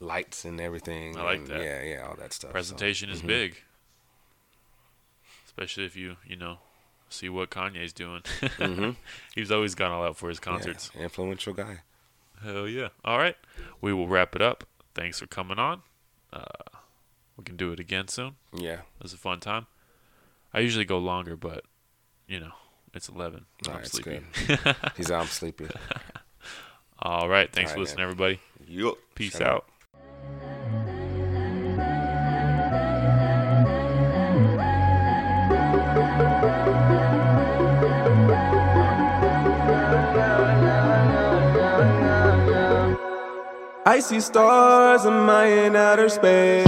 lights and everything. I like and that. Yeah, yeah, all that stuff. so. Presentation is Mhm. big. Especially if you, you know, see what Kanye's doing. Mhm. He's always gone all out for his Yeah, concerts. influential guy. Hell yeah. All right. We will wrap it up. Thanks for coming on. Uh, we can do it again soon. Yeah. It was a fun time. I usually go longer, but, you know, it's 11. Nah, I'm it's sleepy. He's out. I'm sleepy. all right. Thanks All for listening, man. everybody. Yup. Peace Shout out. out. I see stars in my in outer space.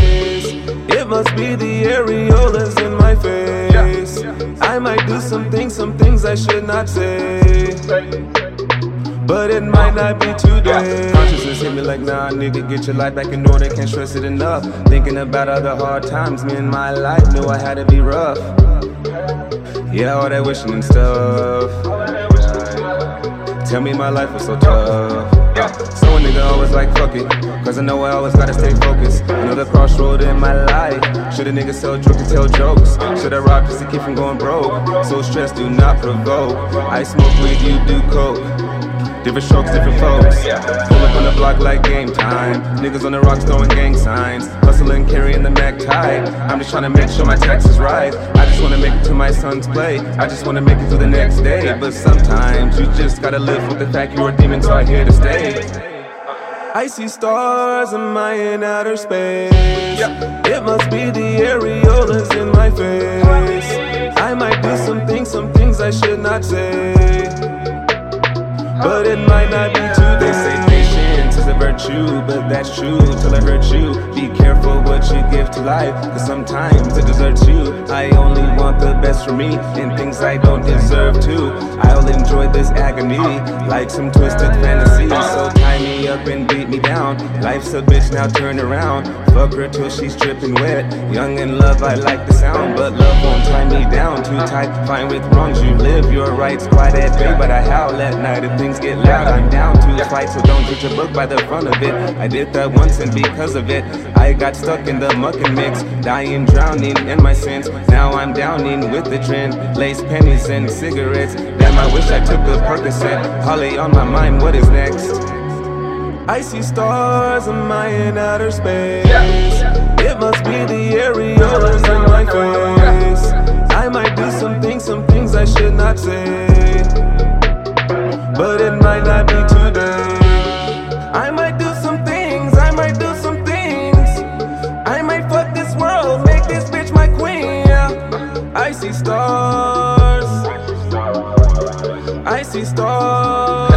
It must be the areolas in my face. I might do some things, some things I should not say. But it might not be today. Consciousness hit me like, nah, nigga, get your life back in order. Can't stress it enough. Thinking about all the hard times me in my life knew I had to be rough. Yeah, all that wishing and stuff. Tell me my life was so tough. Nigga always like fuck it. Cause I know I always gotta stay focused. Another crossroad in my life. Should a nigga sell drugs and tell jokes? Should I rob just to keep from going broke? So stressed, do not provoke. I smoke weed, you do coke. Different strokes, different folks. Pull up on the block like game time. Niggas on the rocks throwing gang signs. Hustling, carrying the Mac tight. I'm just trying to make sure my tax is right. I just wanna make it to my son's play. I just wanna make it through the next day. But sometimes you just gotta live with the fact you're a demon, so I here to stay. I see stars, am I in outer space? It must be the areolas in my face. I might do some things, some things I should not say. But it might not be too. They say patience is a virtue, but that's true till it hurts you. Be careful what you give to life, cause sometimes it deserts you. I only want the best for me and things I don't deserve to. I'll enjoy this agony like some twisted fantasy. So me up and beat me down. Life's a bitch, now turn around. Fuck her till she's dripping wet. Young in love, I like the sound, but love won't tie me down. Too tight, fine with wrongs. You live your rights quite at bay, but I howl at night if things get loud. I'm down to fight, so don't judge a book by the front of it. I did that once, and because of it, I got stuck in the muck and mix, dying, drowning in my sins. Now I'm downing with the trend, lace pennies and cigarettes. Damn, I wish I took a Percocet. Holly on my mind, what is next? I see stars, am I in outer space? It must be the areolas in my face. I might do some things, some things I should not say. But it might not be today. I might do some things, I might do some things. I might fuck this world, make this bitch my queen. Yeah. I see stars. I see stars.